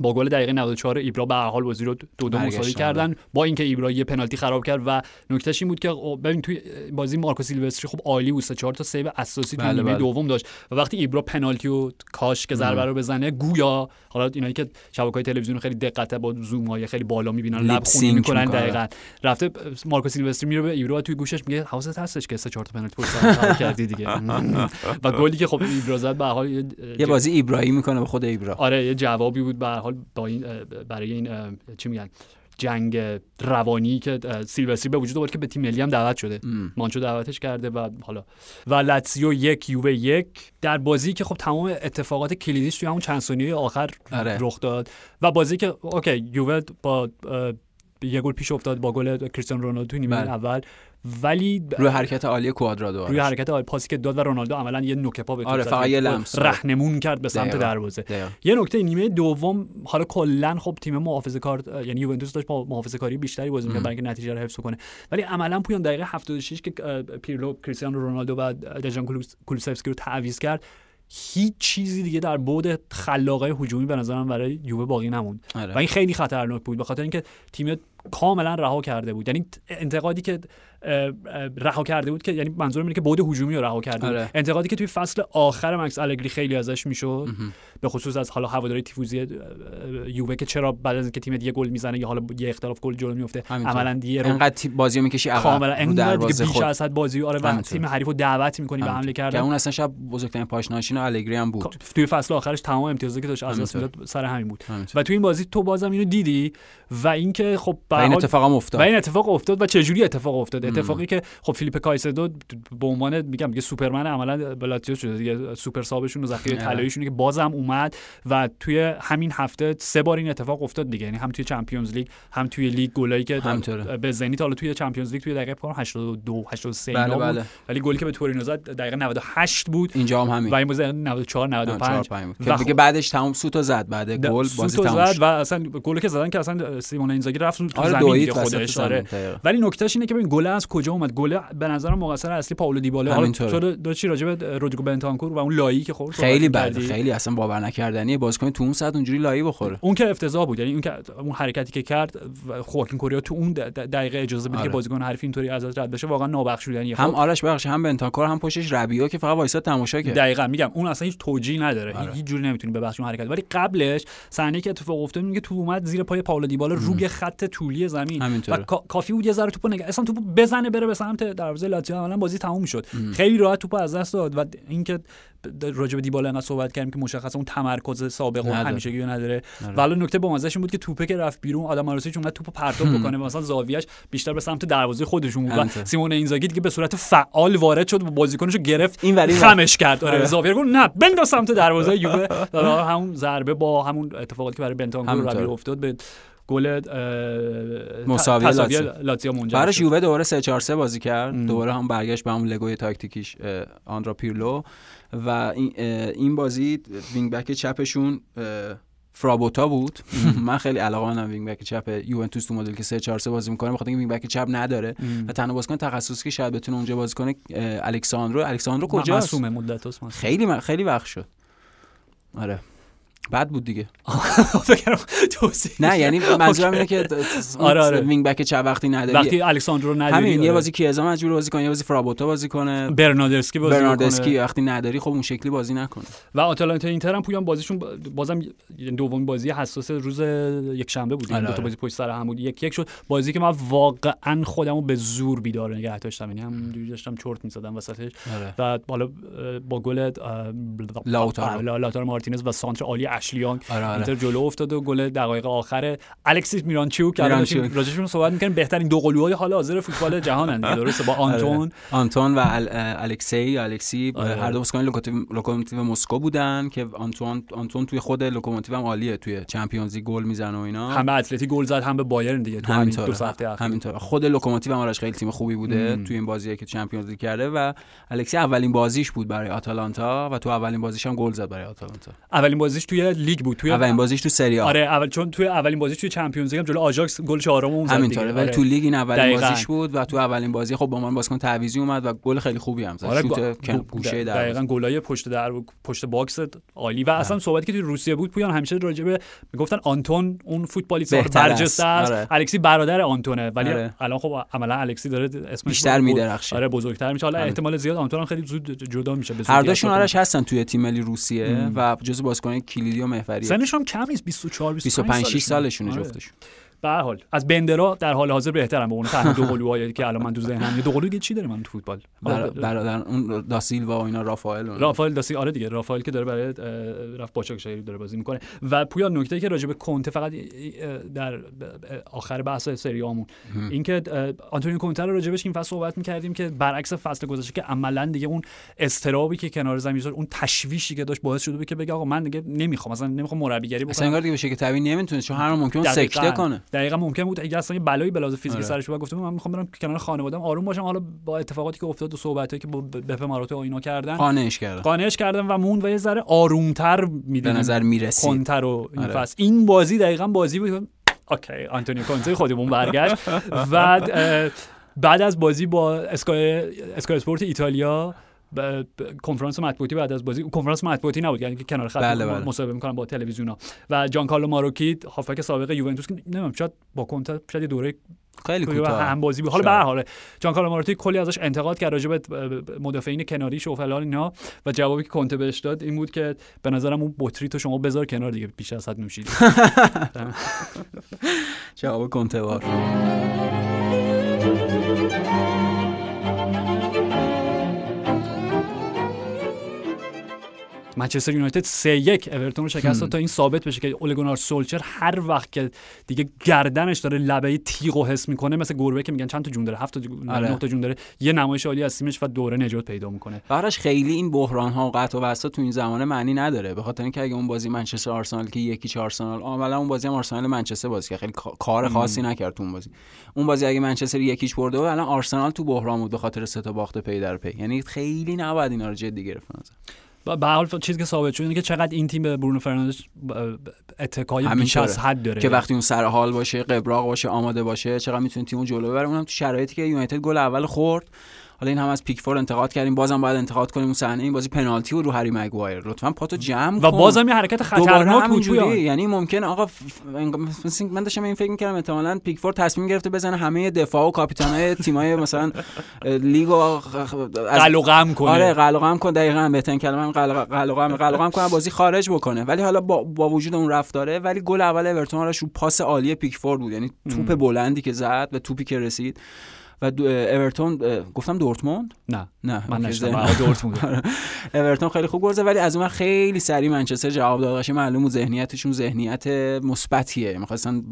با گل دقیقه 94 ایبرا به هر حال بازی رو دو دو مساوی. کردن. با اینکه ایبرا یه پنالتی خراب کرد و نکتهش این بود که او- ببین توی بازی مارکو سیلوستری خب عالی بود سه چهار تا save اساسی توی بله، نیمه بله. دوم داشت. و وقتی ایبرا پنالتی و کاش که ضربه رو بزنه گویا حالا اینایی که شبکه‌های تلویزیون خیلی دقت با زوم های خیلی بالا می‌بینن لب خونی می‌کنن. دقیقاً. رفته مارکو سیلوستری میره به ایبرا توی گوشش میگه حواست هستش که سه چهار تا پنالتی پشت کردی دیگه. و گلی که خب ایبرا زد به حال یه- بازی ایبراهیم می‌کنه به خود ایبرا. آره یه جوابی بود به حال با این برای این چی میگن جنگ روانی که سیلوستری به وجود آورد که به تیم ملی هم دعوت شده ام. مانچو دعوتش کرده و حالا و لاتزیو یک یووه یک در بازی که خب تمام اتفاقات کلیدیش توی همون چند ثانیه آخر آره. رخ داد و بازی که OK یووه با یه گل پیش افتاد با گل کریستیانو رونالدو نیمه بله. اول ولی روی حرکت عالی کوادرادو روی. حرکت آل پاسی که داد و رونالدو عملا یه نوک پا به آره،. فقط یه لمس. رهنمون کرد به سمت. دروازه. یه نکته نیمه دوم حالا کلا خب تیم محافظه کار یعنی یوونتوس داشت با محافظه کاری بیشتری بازی می‌کرد برای اینکه نتیجه رو حفظ کنه ولی عملا پویان دقیقه 76 که پیرلو کریستیانو رونالدو و دژان کولوس- کولوسفسکی رو تعویض کرد هیچ چیزی دیگه در بعد خلاقه هجومی به نظرم برای یووه باقی نموند آره. و این خیلی خطرناک بود به خاطر اینکه تیم کاملا رها کرده بود یعنی انتقادی که رها کرده بود که یعنی منظورم اینه که بعد هجومی رو رها کرده بود آره. انتقادی که توی فصل آخر مکس الگری خیلی ازش می‌شد به خصوص از حالا هواداری تیفوزی یووه که چرا بعد از اینکه تیم دیگه گل می‌زنه یا حالا یه اختلاف گل جلو میفته. عملا دیگه رو انقدر تیم بازی می‌کشی عقب کاملا انقدر دیگه بیش از حد بازی آره و. تیم حریف رو دعوت می‌کنی به. حمله که کردن اون اصلا شب بزرگترین پاشنه آشیل الگری هم بود توی فصل آخرش تمام امتیازاتی که داشت از دست سر همین بود. و توی این بازی تو بازم اینو دیدی و اینکه خب و این اتفاق هم و افتاد این اتفاق افتاد و چجوری اتفاق افتاد اتفاقی که خب فیلیپ کایسدو به عنوان میگم دیگه سوپرمن عملا بلاتیو شده دیگه super sub شون و ذخیره. طلاییشونه که بازم اومد و توی همین هفته سه بار این اتفاق افتاد دیگه یعنی هم توی Champions League هم توی لیگ گلایی که. به زنیت حالا توی Champions League توی دقیقه فکر کنم 82 83 بله،. بله. ولی گلی که به تورینو زد دقیقه 98 بود اینجا هم همین و این بازی 94 95 چهار، پنج بود. و که دیگه بعدش تمام سوتو زد بعد گل بازی تموم زد شد و اصلا گلی که زدن که اصلا سیمون اینزاگی رفت تو آره زمین دیگه خودش آره. ولی نکتهش اینه که ببین گل از کجا اومد گل به نظرم مقصر اصلی پائولو دیباله حالا. تو دو چی راجع به رودریگو بنتانکور و اون لایی که خورد خیلی کردی. خیلی اصلا باور نکردنیه بازیکن تو اون ساعت اونجوری لایی بخوره اون که افتضاح بود یعنی اون که اون حرکتی که کرد خواکین کوریا تو اون دقیقه اجازه بده آره. که بازیکن حریف اینطوری ازش رد بشه واقعا نابخشودنیه هم خب آرش بخش هم بنتانکور هم پشتش ربیو که فقط وایساد تماشا کرد دقیقا میگم اون اصلا هیچ توجیهی نداره آره. هیچ جوری نمی‌تونی ببخشی اون حرکت ولی قبلش صحنه که اتفاق افتاد میگه تو اومد زیر پای پائولو دیبالا روی خط طولی زمین. و. کا- کافی بود یه ذره توپو نگه اصلا توپو بزنه بره به سمت دروازه لاتزیو عملا بازی تموم شد. خیلی راحت توپو از دست داد. و اینکه راجع به دیبالا انقدر صحبت کردیم که مشخصا اون تمرکز سابق و. همیشگی نداره. و حالا نکته با این بود که توپه که رفت بیرون آدم آراسیچ اومد توپو پرتاب بکنه مثلا زاویه‌اش بیشتر به سمت دروازه خودشون بود. و. سیمون اینزاگی دیگه به صورت فعال وارد شد و بازیکنش رو گرفت این خمش کرد. آره. آره. زاویه گفت نه بنداز سمت دروازه. یووه. همون ضربه با همون اتفاقاتی که برای بنتانکور. ربی افتاد به گل مساوی لاتزیو. منجر براش شد. یووه دوباره 3 4 3 بازی کرد ام. دوباره هم برگشت به همون الگوی تاکتیکیش آندرا پیرلو و این, این بازی wing back چپشون فرابوتا بود من خیلی علاقه مندم wing back چپ یوونتوس تو مدل که 3 4 3 بازی می‌کنه بخاطر اینکه wing back چپ نداره. و تنها بازیکن تخصصی که شاید بتونه اونجا بازی کنه الکساندرو الکساندرو کجاست. خیلی من خیلی وقت شد آره بد بود دیگه. نه یعنی منظورم اینه که آره، آره. wing back چپ وقتی نداری. وقتی الکساندرو رو نداری همین یه آره. بازی کیزا مجبور بازی کنه یه بازی فرابوتا بازی کنه. برناردسکی بازی برناردسکی. وقتی نداری خب اون شکلی بازی نکنه. و آتالانتا اینتر هم پویان بازیشون با- بازم دومین بازی حساس روز یک شنبه بود. یعنی آره، دو تا آره. بازی پشت سر هم بود. یک یک شد. بازی که من واقعا خودمو به زور بیدار نگه داشتم. یعنی همونجوری داشتم چرت می‌زدم وسطش. و حالا با گل لاوتارو مارتینز و سانتر عالی اشلی یانگ آره آره. اینتر جلو افتاد و گل دقایق آخر. الکسیس میرانچیوک که الان راجبشون صحبت می‌کردیم. بهترین دو قلوهای حال حاضر فوتبال جهانن دیگه درسته؟ با آنتون. آنتون و الکسی. الکسی آره. هر دو بازیکن لوکوموتیو مسکو بودن که آنتون آنتون توی خود لوکوموتیو هم عالیه توی چمپیونز لیگ گل می‌زنه و اینا. هم به اتلتی گل زد هم به بایرن دیگه تو همین دو هفته اخیر. همینطور خود لوکوموتیو هم آرش خیلی تیم خوبی بوده. توی این بازی که چمپیونز لیگ کرده و الکسی اولین بازیش بود برای آتالانتا و تو اولین بازیش هم گل زد برای آتالانتا. اولین بازیش توی لیگ بود توی اولین بازیش تو سری آ آره اول چون توی اولین بازی توی چمپیونز لیگ جلو آژاکس گل چهارم اون زد همینطوره. ولی آره. تو لیگ این اولین دقیقاً. بازیش بود و تو اولین بازی خب با من بازیکن تعویضی اومد و گل خیلی خوبی هم زد آره شوت گو- گو- گوشه در دقیقاً گلای پشت در پشت باکس عالی و اصلا صحبتی که توی روسیه بود پویان همیشه راجع به می‌گفتن آنتون اون فوتبالیست. برجسته است آره. الکسی برادر آنتونه ولی آره. الان خب عملا الکسی داره اسمش بیشتر میدرخشه آره بزرگتر میشه حالا. احتمال زیاد آنتون هم خیلی زود جدا میشه هر دوشون آرش هستن توی تیم ملی روسیه. و جزو بازیکن کلیدی و محوری هم کم نیست 24 25 6 سالشونه آره. جفتشون. به هر حال از بندرا در حال حاضر بهترم به اون تنها دو قلوهایی که الان من تو ذهنم. دو قلو چی داره من تو فوتبال؟ بر- برادر اون داسیلوا و اینا رافائل. رافائل داسی آره دیگه رافائل که داره برای رفت باچاکشاری داره بازی می‌کنه. و پویا نکته که راجع به کنته فقط در آخر بحث سریامون اینکه اه، آنتونیو کنته رو راجبش این فصل صحبت می‌کردیم که برعکس فصل گذشته که عملا دیگه اون اضطرابی که کنار زمین شد اون تشویشی که داشت باعث شده بود که بگه آقا من دیگه نمی‌خوام مثلا نمی‌خوام مربیگری اصلا بکنم انگار دیگه به شکل طبیعی نمی‌تونه چون هر ممکن. سکته کنه. دقیقا ممکن بود اگه اصلا یه بلایی بلا از فیزیکی آره. سرش بود بود من می‌خوام برم کنار خانواده‌ام. آروم باشم. حالا با اتفاقاتی که افتاد و صحبتایی که با بپه ماروتا و اینا کردن قانعش کرده قانعش کردم و مون و یه ذره آرومتر به می‌دونم نظر می‌رسید. کنته رو این آره. این بازی دقیقا بازی بود اوکی آنتونیو کنته خودمون برگشت. و بعد از بازی با اسکای اسکای اسپورت ایتالیا کنفرانس مطبوعاتی بعد از بازی کنفرانس مطبوعاتی نبود یعنی که کنار خط بله، بله. مصاحبه می‌کنن با تلویزیونا و جان کارلو ماروکی هافک سابق یوونتوس که نمی‌دونم شاید با کنته شاید دوره خیلی کوتاه هم بازی بود. حالا به. هر حال جان کارلو ماروتی کلی ازش انتقاد کرد راجع به مدافعین کناریش و فلان اینا. و جوابی که کنته بهش داد این بود که به نظرم اون بطری تو شما بذار کنار دیگه بیش از حد نوشید جواب کنتوار منچستر یونایتد 3 1 اورتون رو شکست تا این ثابت بشه که اولگونار سولچر هر وقت که دیگه گردنش داره لبه تیغ و حس می‌کنه مثل گربه که میگن چند تا جون داره هفت تا جون آره. نه تا جون داره یه نمایش عالی از تیمش و دوره نجات پیدا می‌کنه. براش خیلی این بحران ها و قطع و وسط تو این زمانه معنی نداره به خاطر اینکه اگه اون بازی منچستر آرسنال که یکی چه آرسنال عملا اون بازی هم آرسنال منچستر بازی که خیلی کا- کار خاصی نکرد تو اون بازی. اون بازی اگه منچستر یک هیچش برده بود الان آرسنال تو بحران بود به خاطر سه تا باخت پی در پی. یعنی خیلی نباید اینا رو جدی گرفت به هر حال چیزی که ثابت شد اینه که چقدر این تیم به برونو فرناندز اتکای بیش. از حد داره. که وقتی اون سر حال باشه قبراق باشه آماده باشه چقدر می‌تونه تیمو جلو ببره. اونم تو شرایطی که یونایتد گل اول خورد. حالا این هم از پیکفورد انتقاد کردیم بازم باید انتقاد کنیم اون صحنه. این بازی پنالتی بود رو هری مگوایر لطفا پاتو جمع و کن. بازم یه حرکت خطرناک پویان. یعنی ممکن آقا ف- من داشتم این فکر می‌کردم احتمالاً پیکفورد تصمیم گرفته بزنه همه دفاع و کاپیتانای تیمای مثلا لیگ و از قلع و قمع کنه. آره قلقم کن. دقیقاً بهترین کلمه قلقم قلقم کنه بازی خارج بکنه. ولی حالا با, با وجود اون رفتاره ولی گل اول اورتون رو پاس عالی پیکفورد بود. یعنی توپ بلندی که زد و توپی که رسید. و دو- اورتون گفتم دورتموند؟ نه نه من نشدم. دورتموند. اورتون خیلی خوب گرزه ولی از اون خیلی سریع منچستر جواب داد. قشنگ معلوم ذهنیتشون ذهنیت مثبتیه. می‌خواستن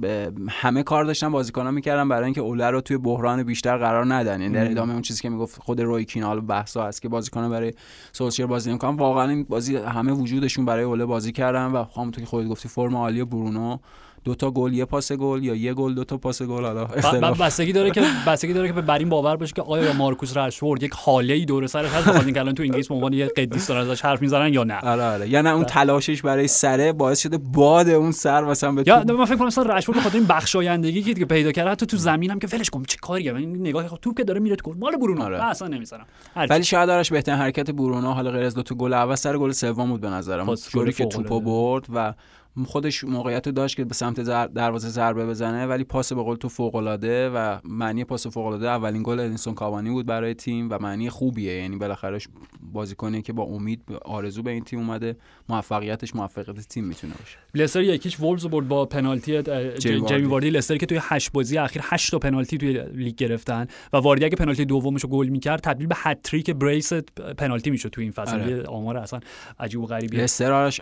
همه کار داشتن بازیکنان می‌کردن برای اینکه اوله رو توی بحران بیشتر قرار ندن. یعنی در ادامه اون چیزی که می‌گفت خود روی کینال بحثا هست که بازیکنان برای سولشر بازی نمی‌کنن واقعا این بازی همه وجودشون برای اوله بازی کردن و همونطور که خودت گفتی فرم عالی برونو دو تا گل یه پاس گل یا یه گل دو تا پاس گل حالا اختلاف. بستگی داره که بستگی داره که به بر این باور باشه که آیا مارکوس رشفورد یک حاله ای دور سرش هست؟ بخاطر اینکه الان تو انگلیس به عنوان یه قدیس دارن ازش حرف می‌زنن یا نه؟ آره آره. یا نه اون تلاشش برای سره باعث شده باد اون سر مثلا به یا من فکر کنم مثلا رشفورد به خاطر این بخشایندگی که پیدا کرده حتی تو زمین هم که ولش کن چه کاریه من این نگاه خب توپ که داره میره تو گل. مال برونو. آره. من اصلا نمی‌ذارم. ولی شاید آرش بهترین حرکت برونو حالا غیر از دو تا گل اول سر گل سوم بود به نظرم. پاس جوری که توپو. برد و خودش موقعیت داشت که به سمت دروازه ضربه بزنه ولی پاس به قول تو فوق العاده و معنی پاس فوق العاده اولین گل ادینسون کاوانی بود برای تیم و معنی خوبیه. یعنی بالاخره بازیکنی که با امید آرزو به این تیم اومده موفقیتش موفقیت تیم می‌تونه باشه. لستر یک هیچ وولز برد با پنالتی جیمی واردی. لستر که توی هشت بازی اخیر 8 تا پنالتی توی لیگ گرفتن و واردی اگه پنالتی دومش رو گل می‌کرد تبدیل به هتریک بریس پنالتی می‌شد توی این فصل. آره. آمار اصلا عجیب و غریبیه. لستر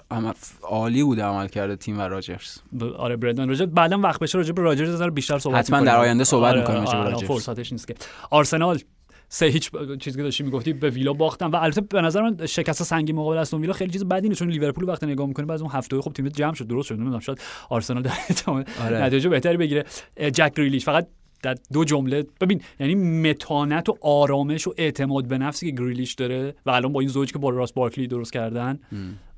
عالی بود عمل کرده تیم و راجرز. ب- آره برندن راجر بعدا وقت بشه راجر به راجرز بیشتر صحبت حتما. در آینده صحبت آره، می‌کنیم آره، راجرز. فرصتش نیست که. آرسنال سه هیچ چیزی که داشتی می‌گفتی به ویلا باختن. و البته به نظر من شکست سنگین مقابل استون ویلا خیلی چیز بدی نیست چون لیورپول وقتی نگاه می‌کنه بعد اون هفته خب تیم جمع شد درست شد نمی‌دونم شاید آرسنال در ادامه آره. نتیجه بهتری بگیره. جک گریلیش فقط در دو جمله ببین یعنی متانت و آرامش و اعتماد به نفسی که گریلیش داره و الان با این زوجی که با راس بارکلی درست کردن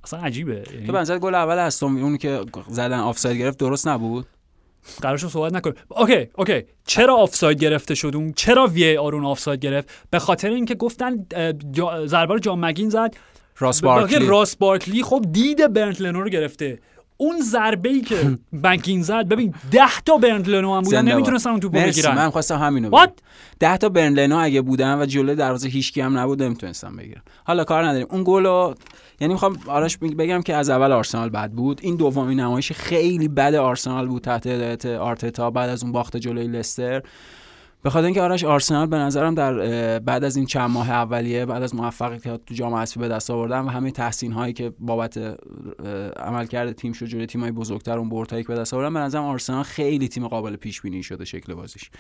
اصلا عجیبه. یعنی تو به گل اول استون اونی که زدن آفساید گرفت درست نبود؟ قرار شد صحبت نکنیم اوکی اوکی. چرا آفساید گرفته شد اون؟ چرا VAR اون آفساید گرفت؟ به خاطر اینکه گفتن ضربه رو جان مگین زد. راس بارکلی. راس بارکلی خب دید برنت لنو رو گرفته. اون ضربه ای که بنکین زد ببین ده تا برنت لنو هم بودن. نمی‌تونستن اون توپو مرسی من بگیرن خواستم همینو What؟ بگم. ده تا برنلنو اگه بودن و جلوی دروازه هیچکی هم نبود نمی‌تونستم بگیرم حالا کار نداریم. اون گلو یعنی می‌خوام آرش بگم که از اول آرسنال بد بود. این دومین نمایش خیلی بد آرسنال بود تحت هدایت آرتتا بعد از اون باخت جلوی لستر. به خاطر اینکه آرش آرسنال به نظرم در بعد از این چند ماه اولیه بعد از موفقیت تو جام حذفی به دست آوردن و همه تحسین هایی که بابت عملکرد تیم شد جلوی تیم‌های بزرگتر اون بردهایی که به دست آوردن به نظرم آرسنال خیلی تیم قابل پیش بینی شده شکل بازیش.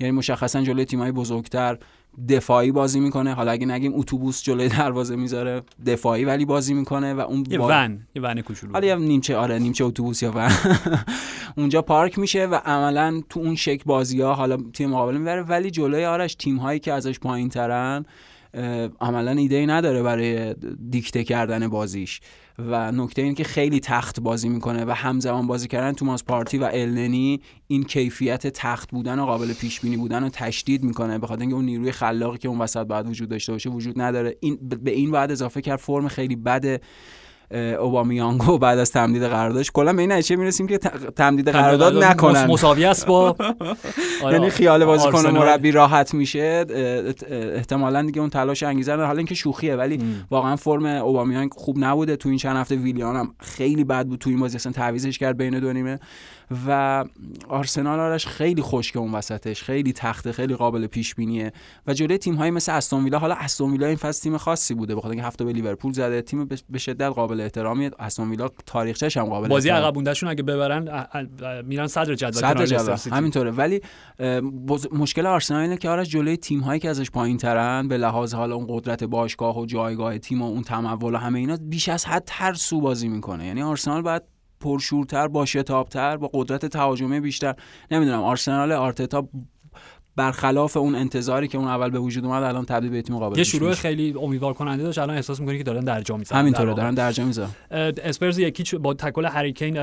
یعنی مشخصا جلوی تیم‌های بزرگتر دفاعی بازی می‌کنه. حالا اگه نگیم اتوبوس جلوی دروازه می‌ذاره دفاعی ولی بازی می‌کنه و اون یه با- ون یه ون کوچولو. حالا نیمچه آره نیمچه اتوبوس یا ون. اونجا پارک میشه و عملا تو اون شک بازی ها حالا تیم مقابل می‌بره. ولی جلوی آرش تیم هایی که ازش پایین ترن عملا ایده ای نداره برای دیکته کردن بازیش. و نکته اینه که خیلی تخت بازی می‌کنه و همزمان بازی کردن توماس پارتی و النی این کیفیت تخت بودن و قابل پیش بینی بودن رو تشدید می‌کنه. به خاطر اینکه اون نیروی خلاقی که اون وسط باید وجود داشته باشه وجود نداره. این به این بعد اضافه کرد. فرم خیلی بد اوبامیانگو بعد از تمدید قراردادش. کلا به این نتیجه می‌رسیم که تمدید قرارداد نکنن. مساوی است با آره، یعنی خیال بازیکن. مربی راحت میشه. احتمالا دیگه اون تلاش انگیزه نداره. حالا اینکه شوخیه ولی واقعا فرم اوبامیانگ خوب نبوده. تو این چند هفته ویلیان هم خیلی بد بود. تو این بازی اصلا تعویضش کرد بین دو نیمه. و آرسنال آرش خیلی خشک اون وسطش خیلی تخته خیلی قابل پیش بینیه و جلوی تیم های مثل استون ویلا حالا استون ویلا این فصل تیم خاصی بوده بخاطر اینکه هفته به لیورپول زده. تیم به- شدت قابل احترامی. استون ویلا تاریخچه‌ش هم قابل بازی. عقب موندهشون اگه ببرن میرن صدر جدول صدر جدول. همینطوره. ولی بز- مشکل آرسنال اینه که آرش جلوی تیم هایی که ازش پایین ترن به لحاظ حالا اون قدرت باشگاه و جایگاه تیم و اون تمول و همه اینا بیش از حد ترسو بازی می‌کنه. یعنی آرسنال باید پرشورتر با شتابتر با قدرت تهاجمی بیشتر. نمی‌دونم آرسنال آرتتا برخلاف اون انتظاری که اون اول به وجود اومد الان تبدیل به تیم قابل یه شروع میشه. خیلی امیدوار کننده داشت الان احساس می‌کنی که دارن درجا می‌زنن همینطوره. دارن درجا اه، اسپرز یکیچ با تکل هریکین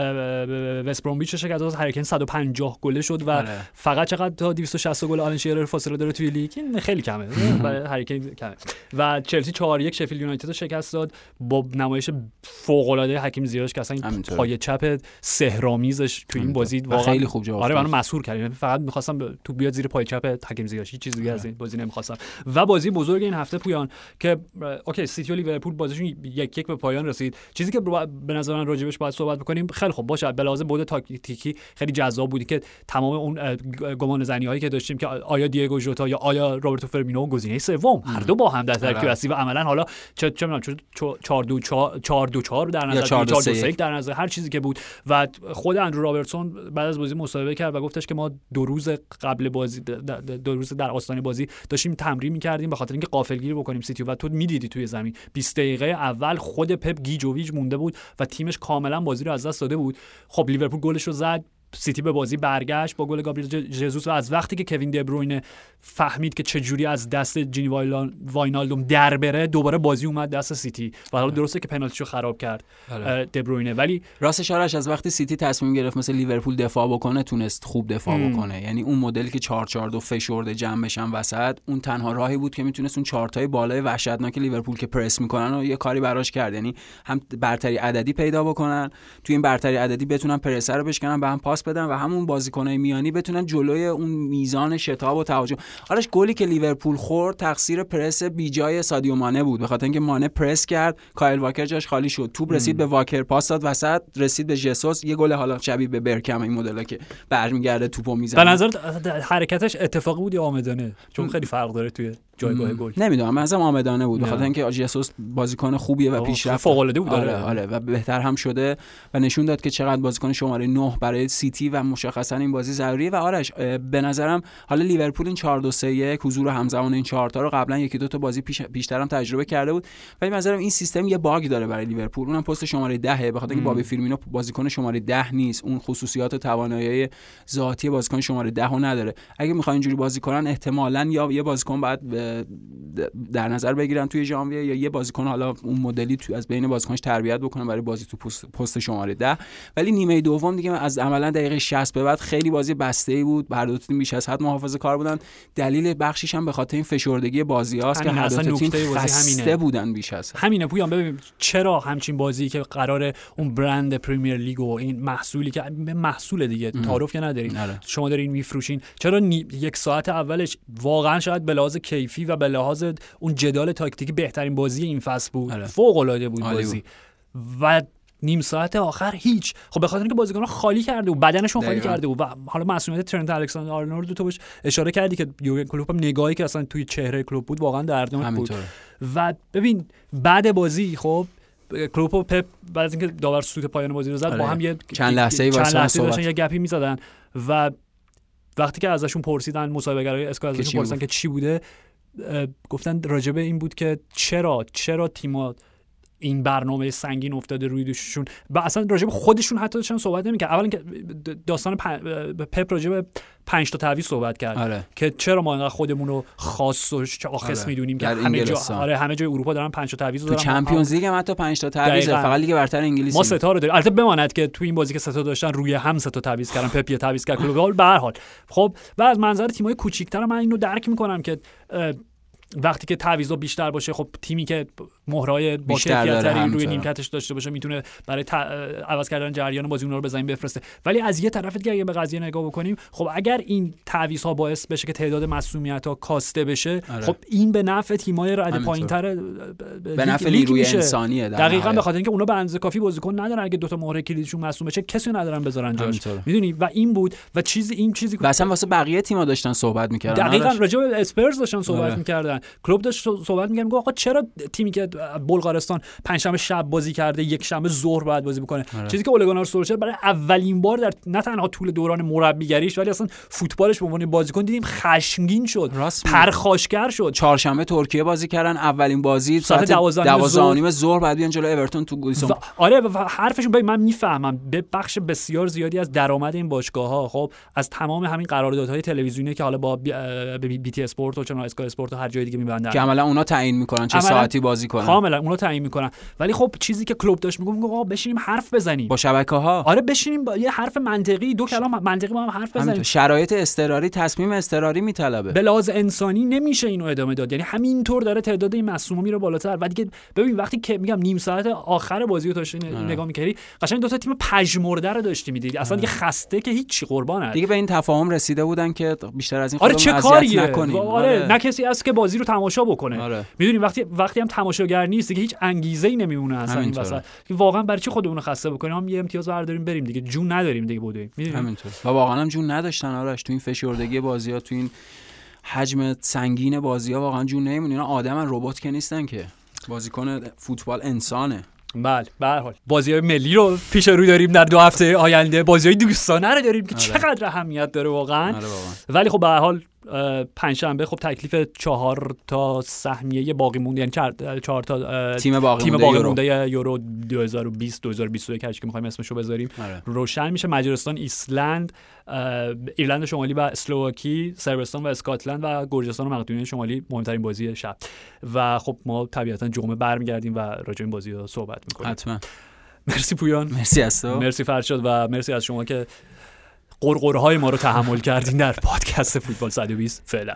وست برومویچ شکست داد هری کین 150 گله شد و آره. فقط چقدر تا 260 گل آلن شیرر فاصله داره توی لیگ این خیلی کمه برای هری کین کمه و چلسی 4 1 شفیلد یونایتد رو شکست داد با نمایش فوق العاده حکیم زیاش که اصلا. پای چپ سحرآمیزش توی این. بازی واقعا خیلی خوب جواب آره. منو مسحور کرد یعنی فقط می‌خواستم توپ بیاد زیر پای چپ حکیم زیاش هیچ چیز دیگه از این بازی نمی‌خواستم. و بازی بزرگ این هفته پویان که اوکی سیتی و لیورپول بازیشون یک یک به پایان رسید. چیزی که به نظر من راجبش باید صحبت بکنیم خیلی خوب باشه. به لحاظ بود تاکتیکی خیلی جذاب بودی که تمام اون گمان زنی هایی که داشتیم که آیا دیگو ژوتا یا آیا روبرتو فرمینو گزینه سوم هر دو با هم در ترکیب آره. هستن و عملا حالا چه چه می‌دونم 4 2 4 2 4 در نظر 4 2 4 3 2 3 در نظر هر چیزی که بود. و خود اندرو رابرتسون بعد از بازی مصاحبه کرد و گفتش که ما دو روز قبل بازی دو روز در آستانه بازی داشتیم تمرین می‌کردیم به خاطر اینکه غافلگیری بکنیم سیتی و تو می‌دیدی توی زمین. 20 دقیقه اول خود پپ گیج و ویج مونده بود و تیمش کاملا بازی رو از دست داده بود. خب لیورپول گلش رو زد. سیتی به بازی برگشت با گل گابریل ج- ژزوس و از وقتی که کوین دبروینه فهمید که چجوری از دست جینی واینالدوم در بره دوباره بازی اومد دست سیتی. و حالا درسته که پنالتیشو خراب کرد. اه، دبروینه. ولی راستش آرش از وقتی سیتی تصمیم گرفت مثل لیورپول دفاع بکنه تونست خوب دفاع ام. بکنه. یعنی اون مدلی که 4 4 2 فشرده جمع بشن وسط اون تنها راهی بود که می‌تونست اون چارتای بالای وحشتناک لیورپول که پرس می‌کنن و یه کاری براش کرد. یعنی هم برتری عددی پیدا بکنن توی این برتری عددی بتونن پرسر رو بشکنن به هم پاس بدن و همون بازیکنای میانی بتونن جلوی اون میزان شتاب و تهاجم آرش گلی که لیورپول خورد تقصیر پرس بیجای سادیو مانه بود. به خاطر اینکه مانه پرس کرد کایل واکر جاش خالی شد. توپ رسید به واکر پاس داد وسط رسید به ژسوس. یه گل حالا شبیه به برکم این مدل که برمیگرده توپو می‌زنه. به نظر حرکتش اتفاقی بود یا آمدانه؟ چون خیلی فرق داره توی جایگاه گل. نمی‌دونم عزم عامدانه بود. به نه. خاطر اینکه ژسوس بازیکن خوبیه و پیشرفت فوق‌العاده بود، آره آره. آره و بهتر هم شده و نشون داد که چقدر بازیکن شماره 9 برای سیتی و مشخصا این بازی ضروریه و آرش به نظرم حالا لیورپول این 4 2 3 1 حضور همزمان این چهار تا رو قبلا یکی دو تا بازی پیش بیشتر هم تجربه کرده بود. ولی به نظرم این سیستم یه باگ داره برای لیورپول. اونم پست شماره 10 به خاطر اینکه بابی فیرمینو بازیکن شماره 10 نیست. اون خصوصیات و توانایی ذاتی بازیکن شماره 10 رو نداره. اگه می‌خوان اینجوری بازی کنن احتمالاً یا یه بازیکن بعد به- در نظر بگیرن توی ژانویه یا یه بازیکن حالا اون مدلی تو از بین بازیکنش تربیت بکنن برای بازی تو پست, شماره 10 ولی نیمه دوم دیگه از عملا دقیقه 60 به بعد خیلی بازی بسته ای بود. هر دو تیم بیش از حد محافظه کار بودن. دلیل بخشیش هم به خاطر این فشردگی بازی هاست که هر دو تیم خسته همینه. بودن بیش از حد. همینه پویان ببین چرا همچین بازی که قرار اون برند پریمیر لیگ و این محصولی که محصول دیگه تعارف که ندارین آره. شما دارین میفروشین. چرا نی- یک ساعت اولش واقعا شاید به لحاظ کیفی و به لحاظ اون جدال تاکتیکی بهترین بازی این فصل بود آره. فوق العاده بود بازی و نیم ساعت آخر هیچ خب به خاطر اینکه بازیکن‌ها خالی کرده و بدنشون خالی دقیقاً. کرده بود و حالا مسئولیت ترنت الکساندر آرنولد تو بهش اشاره کردی که یورگن کلوپ هم نگاهی که اصلا توی چهره کلوپ بود واقعا دردناک بود و ببین بعد بازی خب کلوپ و پپ بعد از اینکه داور سوت پایان بازی رو زد آره. با هم یه چند لحظه‌ای چند وایسادن لحظه داشتن. یه گپی می‌زدن و وقتی که ازشون پرسیدن مصاحبه‌گرای اسکای که ازشون پرسیدن؟ که چی بوده گفتن راجب این بود که چرا چرا تیم‌ها این برنامه سنگین افتاده روی دوششون و اصلا راجب خودشون حتی داشتن صحبت نمی‌کرد اولا که داستان. پپ راجب پنج تا تعویض صحبت کرد آره که چرا ما اینقدر خودمون رو خاص و شاخص آره. می‌دونیم که همه جا. آره همه جای اروپا دارن پنج تا تعویض تو دارن Champions League هم حتی 5 تا تعویض. فقط لیگ برتر انگلیس ما سه تا رو داریم البته بماند که تو این بازی که سه تا داشتن روی هم سه تا تعویض کردن پپ یه تعویض کرد کلوپ به هر حال خب و از منظر تیم‌های کوچیک‌تر من اینو درک می‌کنم که وقتی که تعویضا بیشتر باشه خب تیمی که مهرای با کیفیت‌تری روی. نیمکتش داشته باشه می‌تونه برای ت- عوض کردن جریان بازی اونها رو به زمین بفرسته ولی از یه طرف دیگه اگه به قضیه نگاه بکنیم خب اگر این تعویض ها باعث بشه که تعداد مسئولیت ها کاسته بشه آره. خب این به نفع تیم‌های رده. پایین‌تر به نفع نیروی انسانیه در دقیقاً. به خاطر اینکه اونا به اندازه کافی بازیکن ندارن اگه دو تا مهره کلیدشون مصدوم بشه کسی ندارن بذارن جاش. می‌دونی و این بود و چیزی این چیزی و اصلا واسه بقیه تیم‌ها داشتن صحبت می‌کردن دقیقا آرش. راجع به اسپرز داشتن صحبت آره. می‌کردن کلوب داشت صحبت می‌کرد میگه آقا چرا تیمی که بلغارستان پنجشنبه شب بازی کرده یک شنبه ظهر باید بازی بکنه. آره. چیزی که اولگانار سولشر برای اولین بار در نه تنها طول دوران مربیگریش ولی اصلا فوتبالش به عنوان بازیکن دیدیم خشمگین شد. پرخاشگر شد. چهارشنبه ترکیه بازی کردن اولین بازی ساعت ساعت دوازده و نیم 12 و ظهر. نیم ظهر بعد بیان جلو اورتون تو گویسون و آره و حرفشون من می‌فهمم. به بخش بسیار زیادی از درآمد این باشگاه ها خب از تمام همین قراردادهای تلویزیونی که حالا با بی, بی, بی تی اسپورت و چون اسکای اسپورت و هر جای دیگه میبندن. که عملا اونا تعیین می‌کنن چه ساعتی بازی کنن. کاملا اونا تعیین می‌کنن. ولی خب چیزی که کلوب داشت میگم آقا بشینیم حرف بزنیم. با شبکه ها آره بشینیم با یه حرف منطقی دو کلام منطقی با هم حرف بزنیم. همینطور. شرایط اضطراری تصمیم اضطراری میطلبه. به لحاظ انسانی نمیشه اینو ادامه داد. یعنی همینطور داره تعداد این مصوما میره بالاتر. و دیگه ببین وقتی که میگم نیم ساعت آخر بازی رو داشتی آره. نگاه می‌کردی قشنگ دو تا تیم پژمرده رو داشتی می‌دیدی. اصلا دیگه خسته که هیچ قربان دیگه به این تفاهم رسیده بودن که بیشتر از این آره چه کاریه؟ نکنیم. آره نه کسی هست که بازی رو تماشا بکنه. آره. می‌دونی وقتی وقتی هم تماشاگر نیست دیگه هیچ انگیزه ای نمیمونه اصلا این. وسط که واقعا برای چی خودمون خسته بکنیم؟ هم یه امتیاز برداریم بریم دیگه. جون نداریم دیگه بودیم. همینطور و واقعا هم جون نداشتن آرش. تو این فشردگی بازی ها تو این حجم سنگین بازی ها واقعا جون نمیمونه. اینا آدمن ربات که نیستن که. بازیکن فوتبال انسانه. بله به هر حال. بازی های ملی رو پیش روی داریم در دو هفته آینده. بازی های دوستانه رو داریم که آره. چقدر اهمیت داره واقعا. آره ولی خب به هر حال پنجشنبه خب تکلیف چهار تا سهمیه باقی مونده یعنی چهار, چهار تا تیم باقی تیم مونده باقی یورو. مونده یورو 2020 2021 هر چی که می‌خوایم اسمشو بذاریم. آره. روشن میشه مجارستان ایسلند ایرلند شمالی و اسلواکی سربستان و اسکاتلند و گرجستان و مقدونیه شمالی مهمترین بازی شب. و خب ما طبیعتا جمعه برمیگردیم و راجع این بازی ها صحبت می‌کنیم. حتما. مرسی پویان. مرسی از تو. مرسی فرشاد و مرسی از شما که قرقرهای ما رو تحمل کردین در پادکست فوتبال 120 فعلا.